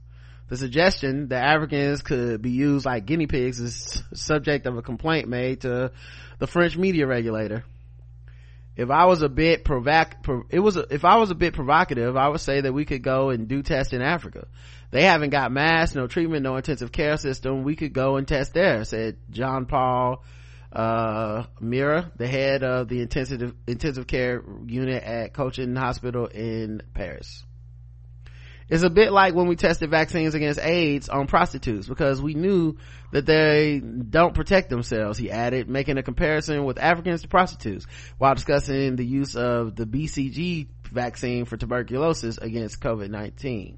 The suggestion that Africans could be used like guinea pigs is subject of a complaint made to the French media regulator. If I was a bit provoc, pro- it was, a, if I was a bit provocative, I would say that we could go and do tests in Africa. They haven't got masks, no treatment, no intensive care system. We could go and test there, said John Paul, uh, Mira, the head of the intensive, intensive care unit at Cochin Hospital in Paris. It's a bit like when we tested vaccines against AIDS on prostitutes because we knew that they don't protect themselves, he added, making a comparison with Africans to prostitutes while discussing the use of the BCG vaccine for tuberculosis against COVID-19.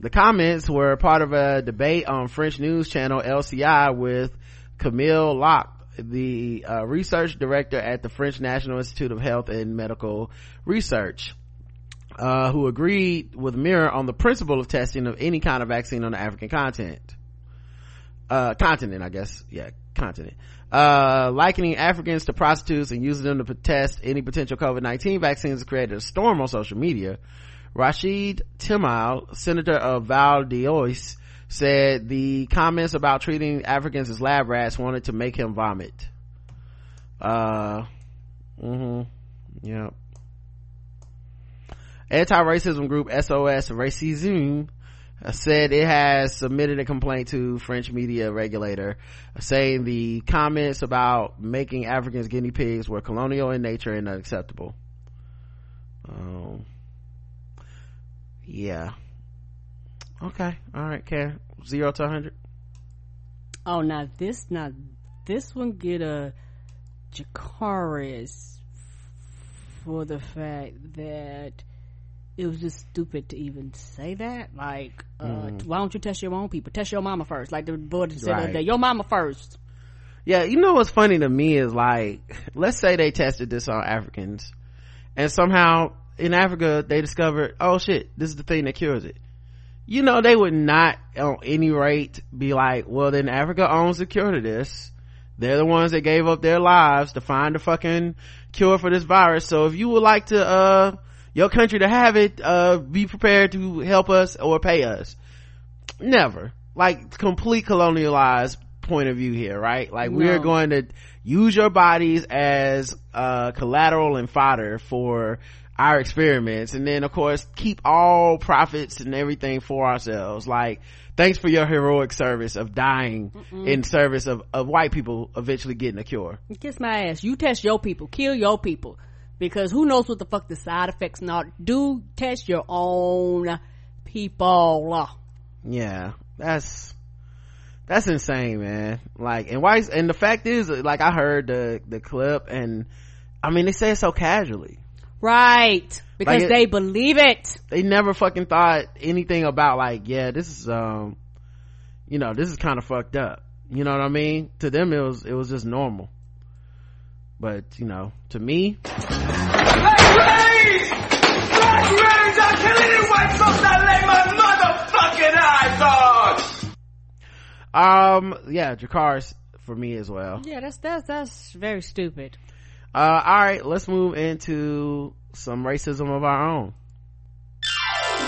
The comments were part of a debate on French news channel LCI with Camille Locht, the uh, research director at the French National Institute of Health and Medical Research. Uh, who agreed with Mira on the principle of testing of any kind of vaccine on the African continent. Uh, continent, I guess. Yeah, continent. Uh, likening Africans to prostitutes and using them to test any potential COVID-19 vaccines created a storm on social media. Rachid Temal, senator of Val d'Oise, said the comments about treating Africans as lab rats wanted to make him vomit. Uh, mm-hmm. Yep anti-racism group sos racism said it has submitted a complaint to French media regulator saying the comments about making Africans guinea pigs were colonial in nature and unacceptable. Um, yeah. Okay. All right, Karen. Zero to 100. Oh, now this, now this one get a Dracarys for the fact that it was just stupid to even say that. Like, uh, Mm. why don't you test your own people? Test your mama first. Like the boy said the Right. your mama first. Yeah, you know what's funny to me is like, let's say they tested this on Africans and somehow in Africa they discovered, oh shit, this is the thing that cures it. You know, they would not on any rate be like, well then Africa owns the cure to this. They're the ones that gave up their lives to find the fucking cure for this virus. So if you would like to, uh, your country to have it, uh, be prepared to help us or pay us. Never. Like complete colonialized point of view here, right? Like we are going to use your bodies as, uh, collateral and fodder for our experiments and then of course keep all profits and everything for ourselves. Like, thanks for your heroic service of dying in service of, of white people eventually getting a cure. Kiss my ass. You test your people. Kill your people. Because who knows what the fuck the side effects not. Do test your own people. Yeah, that's that's insane, man. Like, and why? And the fact is, like, I heard the the clip, and I mean, they say it so casually. Right. Because Like it- they believe it. They never fucking thought anything about like, yeah, this is um, you know, this is kind of fucked up. You know what I mean? To them, it was it was just normal. But you know, to me, I'll kill any white folks that lay my motherfucking eyes on! um, yeah, Dracarys for me as well. Yeah, that's, that's, that's very stupid. Uh, all right, let's move into some racism of our own.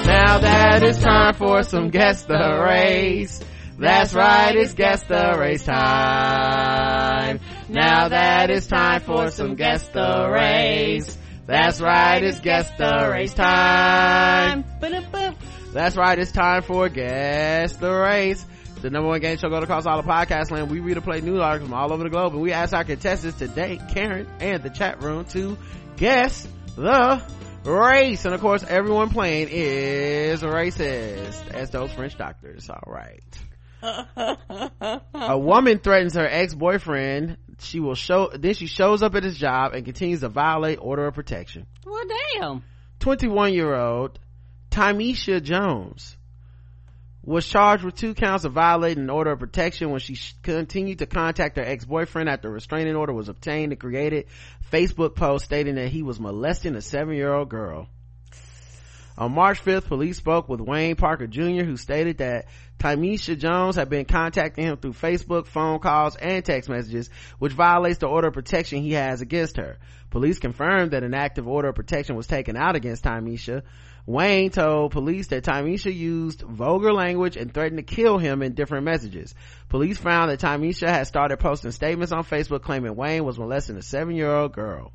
Now that it's time for some guess the race. That's right, it's guess the race time. Now that it's time for some guess the race. That's right, it's guess the race time. That's right, it's time for guess the race. The number one game show going across all the podcast land. We read or play news articles from all over the globe, and we ask our contestants today, Karen and the chat room, to guess the race. And of course, everyone playing is racist, as those French doctors. All right. A woman threatens her ex-boyfriend. She will show, then she shows up at his job and continues to violate order of protection. Well, damn. 21 year old Tymisha Jones was charged with two counts of violating an order of protection when she sh- continued to contact her ex-boyfriend after a restraining order was obtained and created Facebook post stating that he was molesting a seven-year-old girl. On March 5th, police spoke with Wayne Parker Jr., who stated that Tymisha Jones had been contacting him through Facebook, phone calls, and text messages, which violates the order of protection he has against her. Police confirmed that an active order of protection was taken out against Tymisha. Wayne told police that Tymisha used vulgar language and threatened to kill him in different messages. Police found that Tymisha had started posting statements on Facebook claiming Wayne was molesting a seven-year-old girl.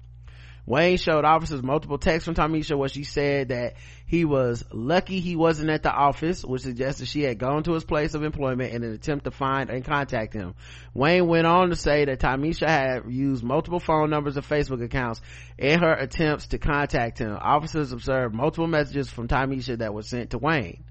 Wayne showed officers multiple texts from Tamisha where she said that he was lucky he wasn't at the office, which suggested she had gone to his place of employment in an attempt to find and contact him. Wayne went on to say that Tamisha had used multiple phone numbers and Facebook accounts in her attempts to contact him. Officers observed multiple messages from Tamisha that were sent to Wayne.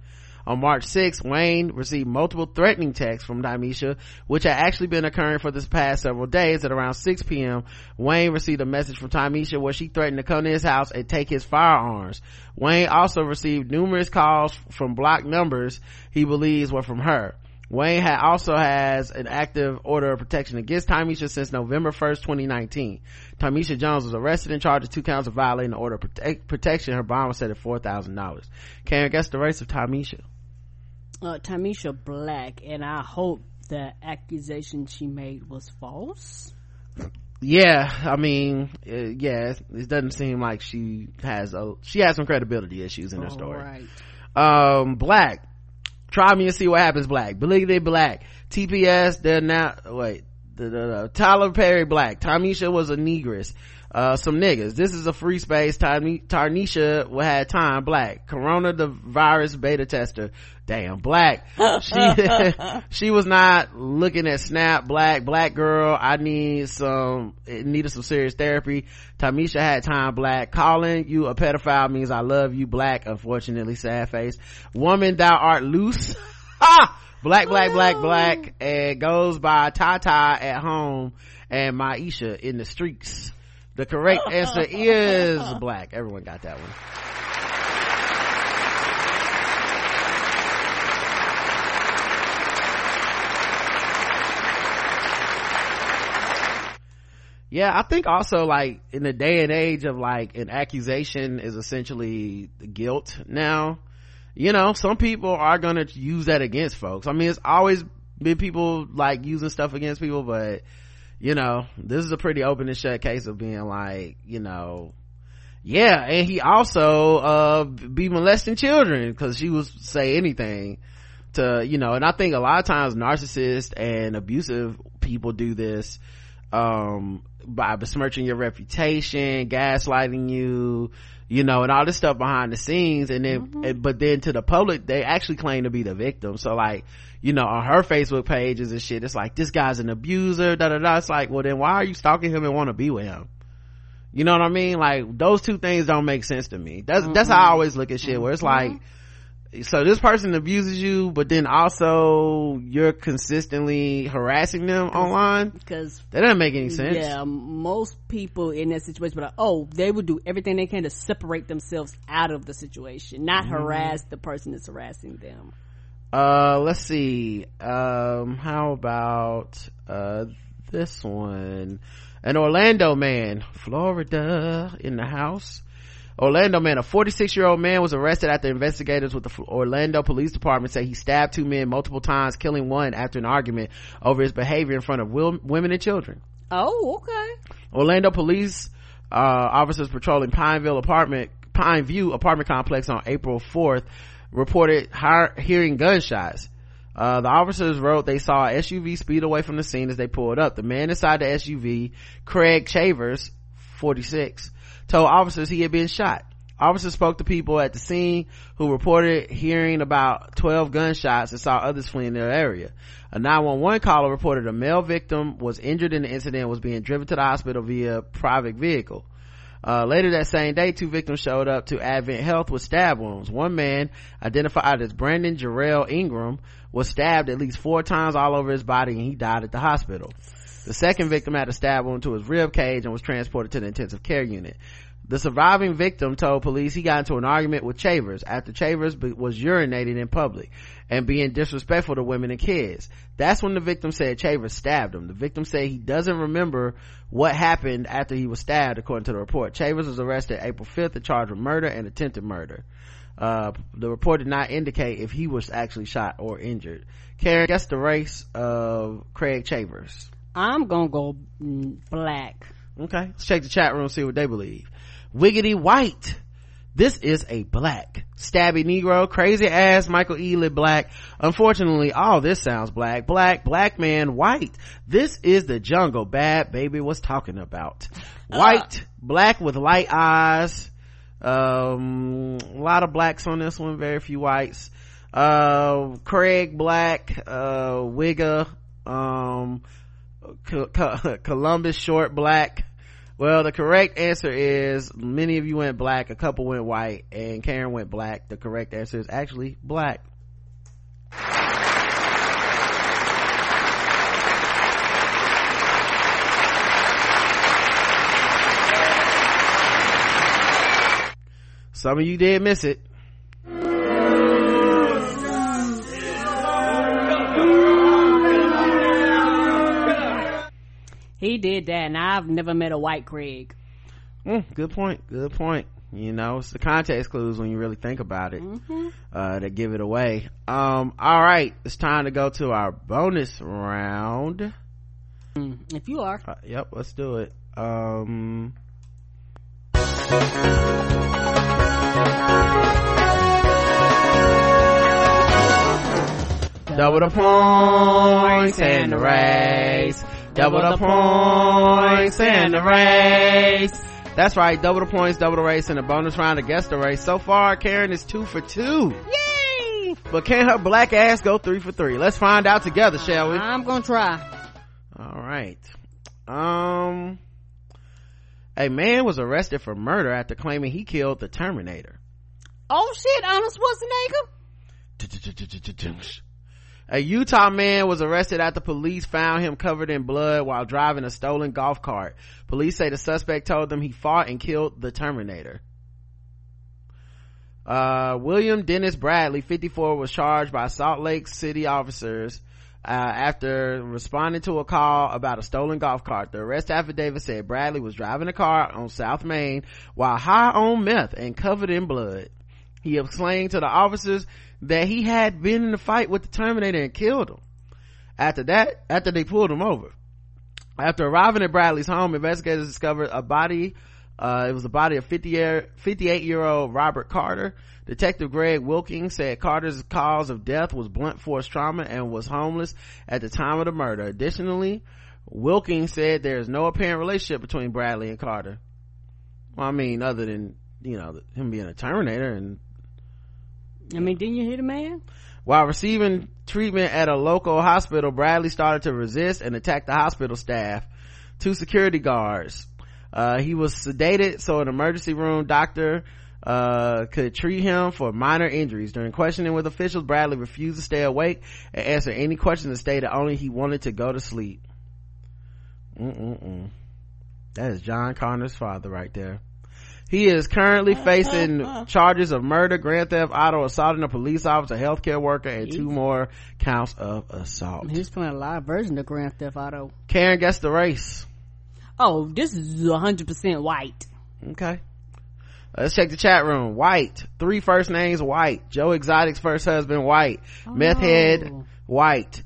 On March 6th, Wayne received multiple threatening texts from Dimesha, which had actually been occurring for this past several days. At around 6 p.m., Wayne received a message from Dimesha where she threatened to come to his house and take his firearms. Wayne also received numerous calls from blocked numbers he believes were from her. Wayne had also has an active order of protection against Tymisha since November 1st, 2019. Tymisha Jones was arrested and charged with two counts of violating the order of prote- protection. Her bond was set at $4,000. Karen, guess the race of Tymisha? Uh, Tamisha Black, and I hope the accusation she made was false. Yeah, I mean, uh, yeah, it, it doesn't seem like she has a, she has some credibility issues in her story. Right. Um, Black. Try me and see what happens, Black. Believe they Black. TPS, they're now, wait, the, the, the, Tyler Perry Black. Tamisha was a negress. Uh, some niggas. This is a free space. Tarnisha had time. Black. Corona the virus beta tester. Damn. Black. She, she was not looking at Snap. Black. Black girl. I need some, it needed some serious therapy. Tamisha had time. Black. Calling you a pedophile means I love you. Black. Unfortunately, sad face. Woman, thou art loose. ha! Black, black, black, black. And goes by Tata at home and Maisha in the streets. The correct answer is black. Everyone got that one. yeah i think also like in the day and age of like an accusation is essentially guilt now you know some people are gonna use that against folks i mean it's always been people like using stuff against people but you know this is a pretty open and shut case of being like you know yeah and he also uh be molesting children because she was say anything to you know and i think a lot of times narcissists and abusive people do this um by besmirching your reputation gaslighting you you know and all this stuff behind the scenes and then mm-hmm. but then to the public they actually claim to be the victim so like you know, on her Facebook pages and shit, it's like, this guy's an abuser, da da da. It's like, well then why are you stalking him and want to be with him? You know what I mean? Like, those two things don't make sense to me. That's, mm-hmm. that's how I always look at shit, where it's mm-hmm. like, so this person abuses you, but then also you're consistently harassing them online? Because that doesn't make any sense. Yeah, most people in that situation, but oh, they would do everything they can to separate themselves out of the situation, not mm-hmm. harass the person that's harassing them uh let's see um how about uh this one an orlando man florida in the house orlando man a 46 year old man was arrested after investigators with the orlando police department say he stabbed two men multiple times killing one after an argument over his behavior in front of will, women and children oh okay orlando police uh, officers patrolling pineville apartment pine view apartment complex on april 4th reported hearing gunshots. Uh, the officers wrote they saw a SUV speed away from the scene as they pulled up. The man inside the SUV, Craig Chavers, 46, told officers he had been shot. Officers spoke to people at the scene who reported hearing about 12 gunshots and saw others fleeing their area. A 911 caller reported a male victim was injured in the incident and was being driven to the hospital via private vehicle. Uh, later that same day, two victims showed up to Advent Health with stab wounds. One man, identified as Brandon Jarrell Ingram, was stabbed at least four times all over his body and he died at the hospital. The second victim had a stab wound to his rib cage and was transported to the intensive care unit. The surviving victim told police he got into an argument with Chavers after Chavers was urinating in public and being disrespectful to women and kids. That's when the victim said Chavers stabbed him. The victim said he doesn't remember what happened after he was stabbed, according to the report. Chavers was arrested April 5th and charged with murder and attempted murder. Uh, the report did not indicate if he was actually shot or injured. Karen, guess the race of Craig Chavers. I'm gonna go black. Okay, let's check the chat room, see what they believe. Wiggity White. This is a black stabby negro crazy ass michael ealy black unfortunately all this sounds black black black man white this is the jungle Bhad Bhabie was talking about white uh. black with light eyes um a lot of blacks on this one very few whites uh craig black uh wigger um columbus short black well, the correct answer is many of you went black, a couple went white, and Karen went black. The correct answer is actually black. Some of you did miss it. He did that, and I've never met a white Craig. Mm, good point. Good point. You know, it's the context clues when you really think about it mm-hmm. uh, that give it away. Um, all right, it's time to go to our bonus round. Mm, if you are, uh, yep, let's do it. Um, double the points and the race double the points in the race. That's right, double the points, double the race, and a bonus round against the race. So far, Karen is two for two. Yay! But can her black ass go three for three? Let's find out together, shall we? I'm gonna try. All right. Um, a man was arrested for murder after claiming he killed the Terminator. Oh shit, Arnold Schwarzenegger. A Utah man was arrested after police found him covered in blood while driving a stolen golf cart. Police say the suspect told them he fought and killed the Terminator. Uh, William Dennis Bradley, 54, was charged by Salt Lake City officers uh, after responding to a call about a stolen golf cart. The arrest affidavit said Bradley was driving a car on South Main while high on meth and covered in blood. He explained to the officers that he had been in a fight with the Terminator and killed him. After that, after they pulled him over. After arriving at Bradley's home, investigators discovered a body, uh, it was the body of 50 year, 58 year old Robert Carter. Detective Greg Wilkins said Carter's cause of death was blunt force trauma and was homeless at the time of the murder. Additionally, Wilkins said there is no apparent relationship between Bradley and Carter. Well, I mean, other than, you know, him being a Terminator and I mean, didn't you hear the man? While receiving treatment at a local hospital, Bradley started to resist and attack the hospital staff. Two security guards. Uh, he was sedated, so an emergency room doctor uh, could treat him for minor injuries. During questioning with officials, Bradley refused to stay awake and answer any questions and stated only he wanted to go to sleep. That is John Connor's father right there. He is currently uh-huh, facing uh-huh. charges of murder, grand theft auto, assaulting a police officer, healthcare worker, and two more counts of assault. He's playing a live version of Grand Theft Auto. Karen gets the race. Oh, this is 100% white. Okay. Let's check the chat room. White. Three first names white. Joe Exotic's first husband white. Oh. Meth head oh. white.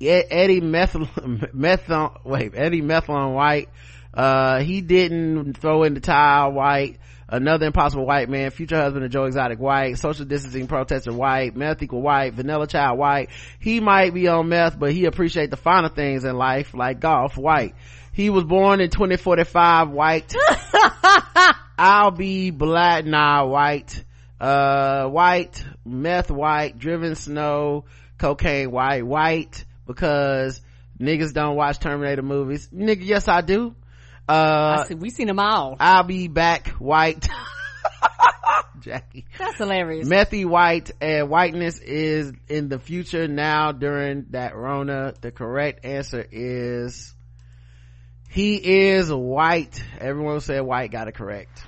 Eddie Method, Method, wait, Eddie Method white. Uh, he didn't throw in the tile white. Another impossible white man, future husband of Joe Exotic white, social distancing protester white, meth equal white, vanilla child white. He might be on meth, but he appreciate the finer things in life, like golf white. He was born in 2045 white. I'll be black, nah, white. Uh, white, meth white, driven snow, cocaine white, white, because niggas don't watch Terminator movies. Nigga, yes I do. Uh, see, we seen them all. I'll be back white. Jackie. That's hilarious. Methy white and whiteness is in the future now during that Rona. The correct answer is he is white. Everyone said white got it correct.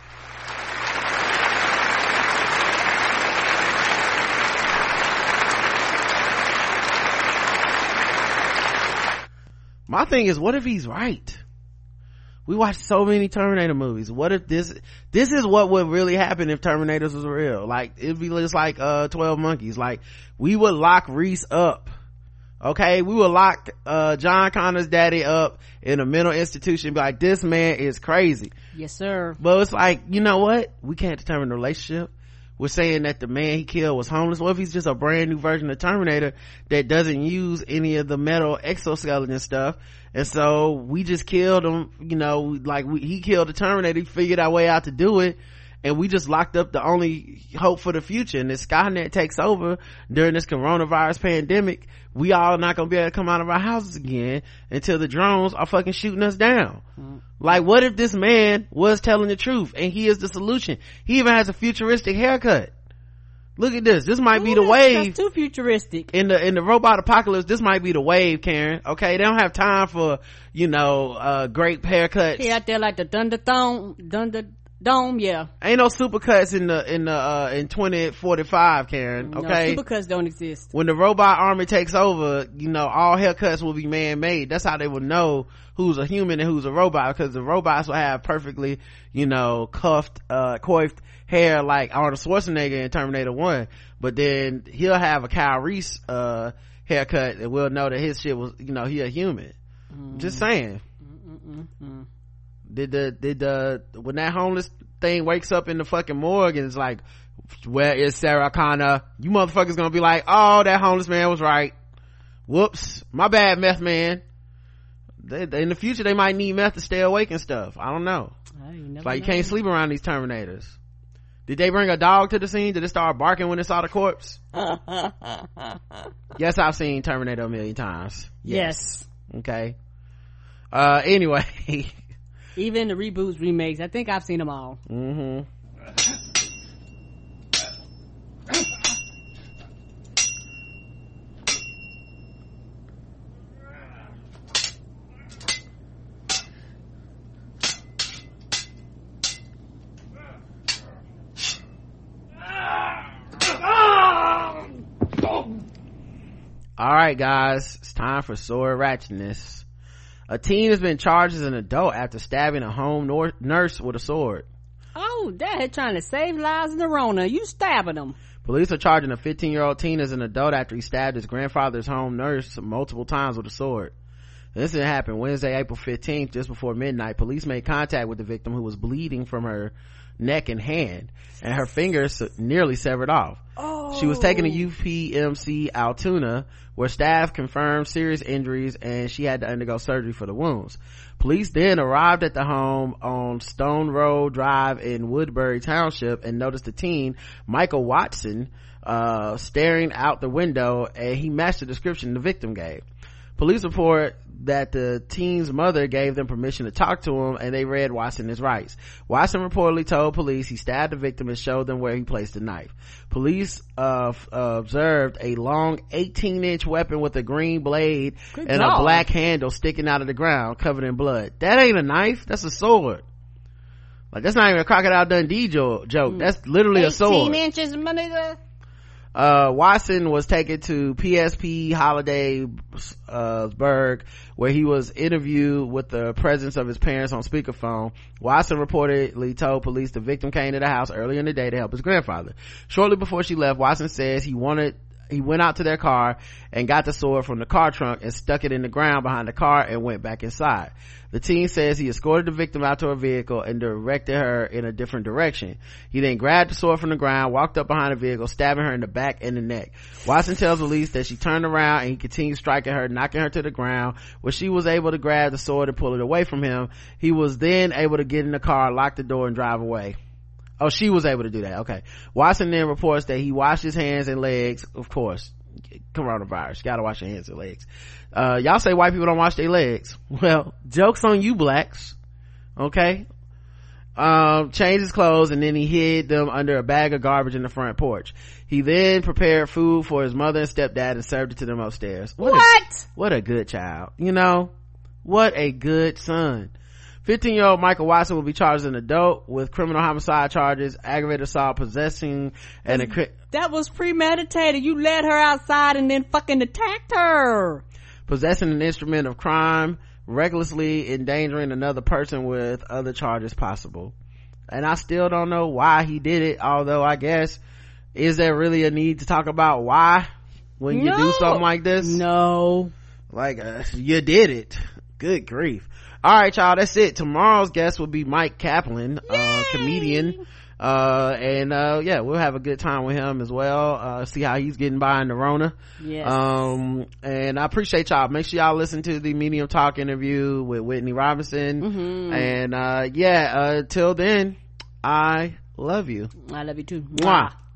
My thing is, what if he's right? We watch so many terminator movies. What if this this is what would really happen if terminators was real? Like it'd be just like uh 12 monkeys. Like we would lock reese up. Okay? We would lock uh john connor's daddy up in a mental institution. Be like this man is crazy. Yes sir. But it's like you know what? We can't determine the relationship. We're saying that the man he killed was homeless. What if he's just a brand new version of Terminator that doesn't use any of the metal exoskeleton stuff? And so we just killed him, you know, like we, he killed the Terminator, he figured our way out to do it. And we just locked up the only hope for the future. And if Skynet takes over during this coronavirus pandemic, we all not gonna be able to come out of our houses again until the drones are fucking shooting us down. Mm-hmm. Like, what if this man was telling the truth and he is the solution? He even has a futuristic haircut. Look at this. This might Ooh, be the wave. too futuristic. In the in the robot apocalypse, this might be the wave, Karen. Okay, they don't have time for you know uh great haircuts. He out there like the Thunder Thong, Thunder Dome, yeah. Ain't no supercuts in the in the uh in twenty forty five, Karen. Okay, no, supercuts don't exist. When the robot army takes over, you know all haircuts will be man made. That's how they will know who's a human and who's a robot because the robots will have perfectly, you know, cuffed, uh, coiffed hair like Arnold Schwarzenegger in Terminator 1. But then he'll have a Kyle Reese, uh, haircut and we'll know that his shit was, you know, he a human. Mm. Just saying. Mm-mm-mm. Did the, did the, when that homeless thing wakes up in the fucking morgue and it's like, where is Sarah Connor? You motherfuckers gonna be like, oh, that homeless man was right. Whoops. My bad, meth man they, they- in the future they might need meth to stay awake and stuff i don't know never It's like you can't sleep around these terminators did they bring a dog to the scene? Did it start barking when it saw the corpse? Yes i've seen terminator a million times. Yes. Okay. Uh anyway. Even the reboots remakes i think i've seen them all. Mm-hmm all right guys it's time for sword ratchetness a teen has been charged as an adult after stabbing a home nor- nurse with a sword oh dad trying to save lives in the rona you stabbing them Police are charging a 15 year old teen as an adult after he stabbed his grandfather's home nurse multiple times with a sword. This incident happened Wednesday, April 15th, just before midnight. Police made contact with the victim who was bleeding from her neck and hand, and her fingers nearly severed off. Oh, She was taken to UPMC Altoona, where staff confirmed serious injuries and she had to undergo surgery for the wounds. Police then arrived at the home on Stone Road Drive in Woodbury Township and noticed the teen, Michael Watson, uh, staring out the window and he matched the description the victim gave. Police report that the teen's mother gave them permission to talk to him and they read Watson his rights. Watson reportedly told police he stabbed the victim and showed them where he placed the knife. Police uh, f- uh, observed a long 18 inch weapon with a green blade Good and God. a black handle sticking out of the ground covered in blood. That ain't a knife, that's a sword. Like that's not even a crocodile Dundee jo- joke. That's literally a sword. 18 inches money Uh, Watson was taken to PSP Holiday, uh, where he was interviewed with the presence of his parents on speakerphone. Watson reportedly told police the victim came to the house earlier in the day to help his grandfather. Shortly before she left, Watson says he wanted he went out to their car and got the sword from the car trunk and stuck it in the ground behind the car and went back inside. The teen says he escorted the victim out to her vehicle and directed her in a different direction. He then grabbed the sword from the ground, walked up behind the vehicle, stabbing her in the back and the neck. Watson tells police that she turned around and he continued striking her, knocking her to the ground, where she was able to grab the sword and pull it away from him. He was then able to get in the car, lock the door and drive away. Oh, she was able to do that. Okay. Watson then reports that he washed his hands and legs. Of course, coronavirus. Gotta wash your hands and legs. Uh, y'all say white people don't wash their legs. Well, joke's on you blacks. Okay. Um, changed his clothes and then he hid them under a bag of garbage in the front porch. He then prepared food for his mother and stepdad and served it to them upstairs. What? A, what a good child. You know? What a good son. 15 year old Michael Watson will be charged as an adult with criminal homicide charges, aggravated assault, possessing, and a, cri- that was premeditated you led her outside and then fucking attacked her possessing an instrument of crime, recklessly endangering another person with other charges possible. And I still don't know why he did it, although I guess, is there really a need to talk about why when you do something like this? no Like, uh, you did it. Good grief. Alright y'all, that's it. Tomorrow's guest will be Mike Kaplan, uh, comedian. Uh, and, uh, yeah, we'll have a good time with him as well. Uh, see how he's getting by in the Rona. Yes. Um, and I appreciate y'all. Make sure y'all listen to the Medium Talk interview with Whitney Robinson. Mhm. And, uh, yeah, uh, till then, I love you. i love you too Mwah.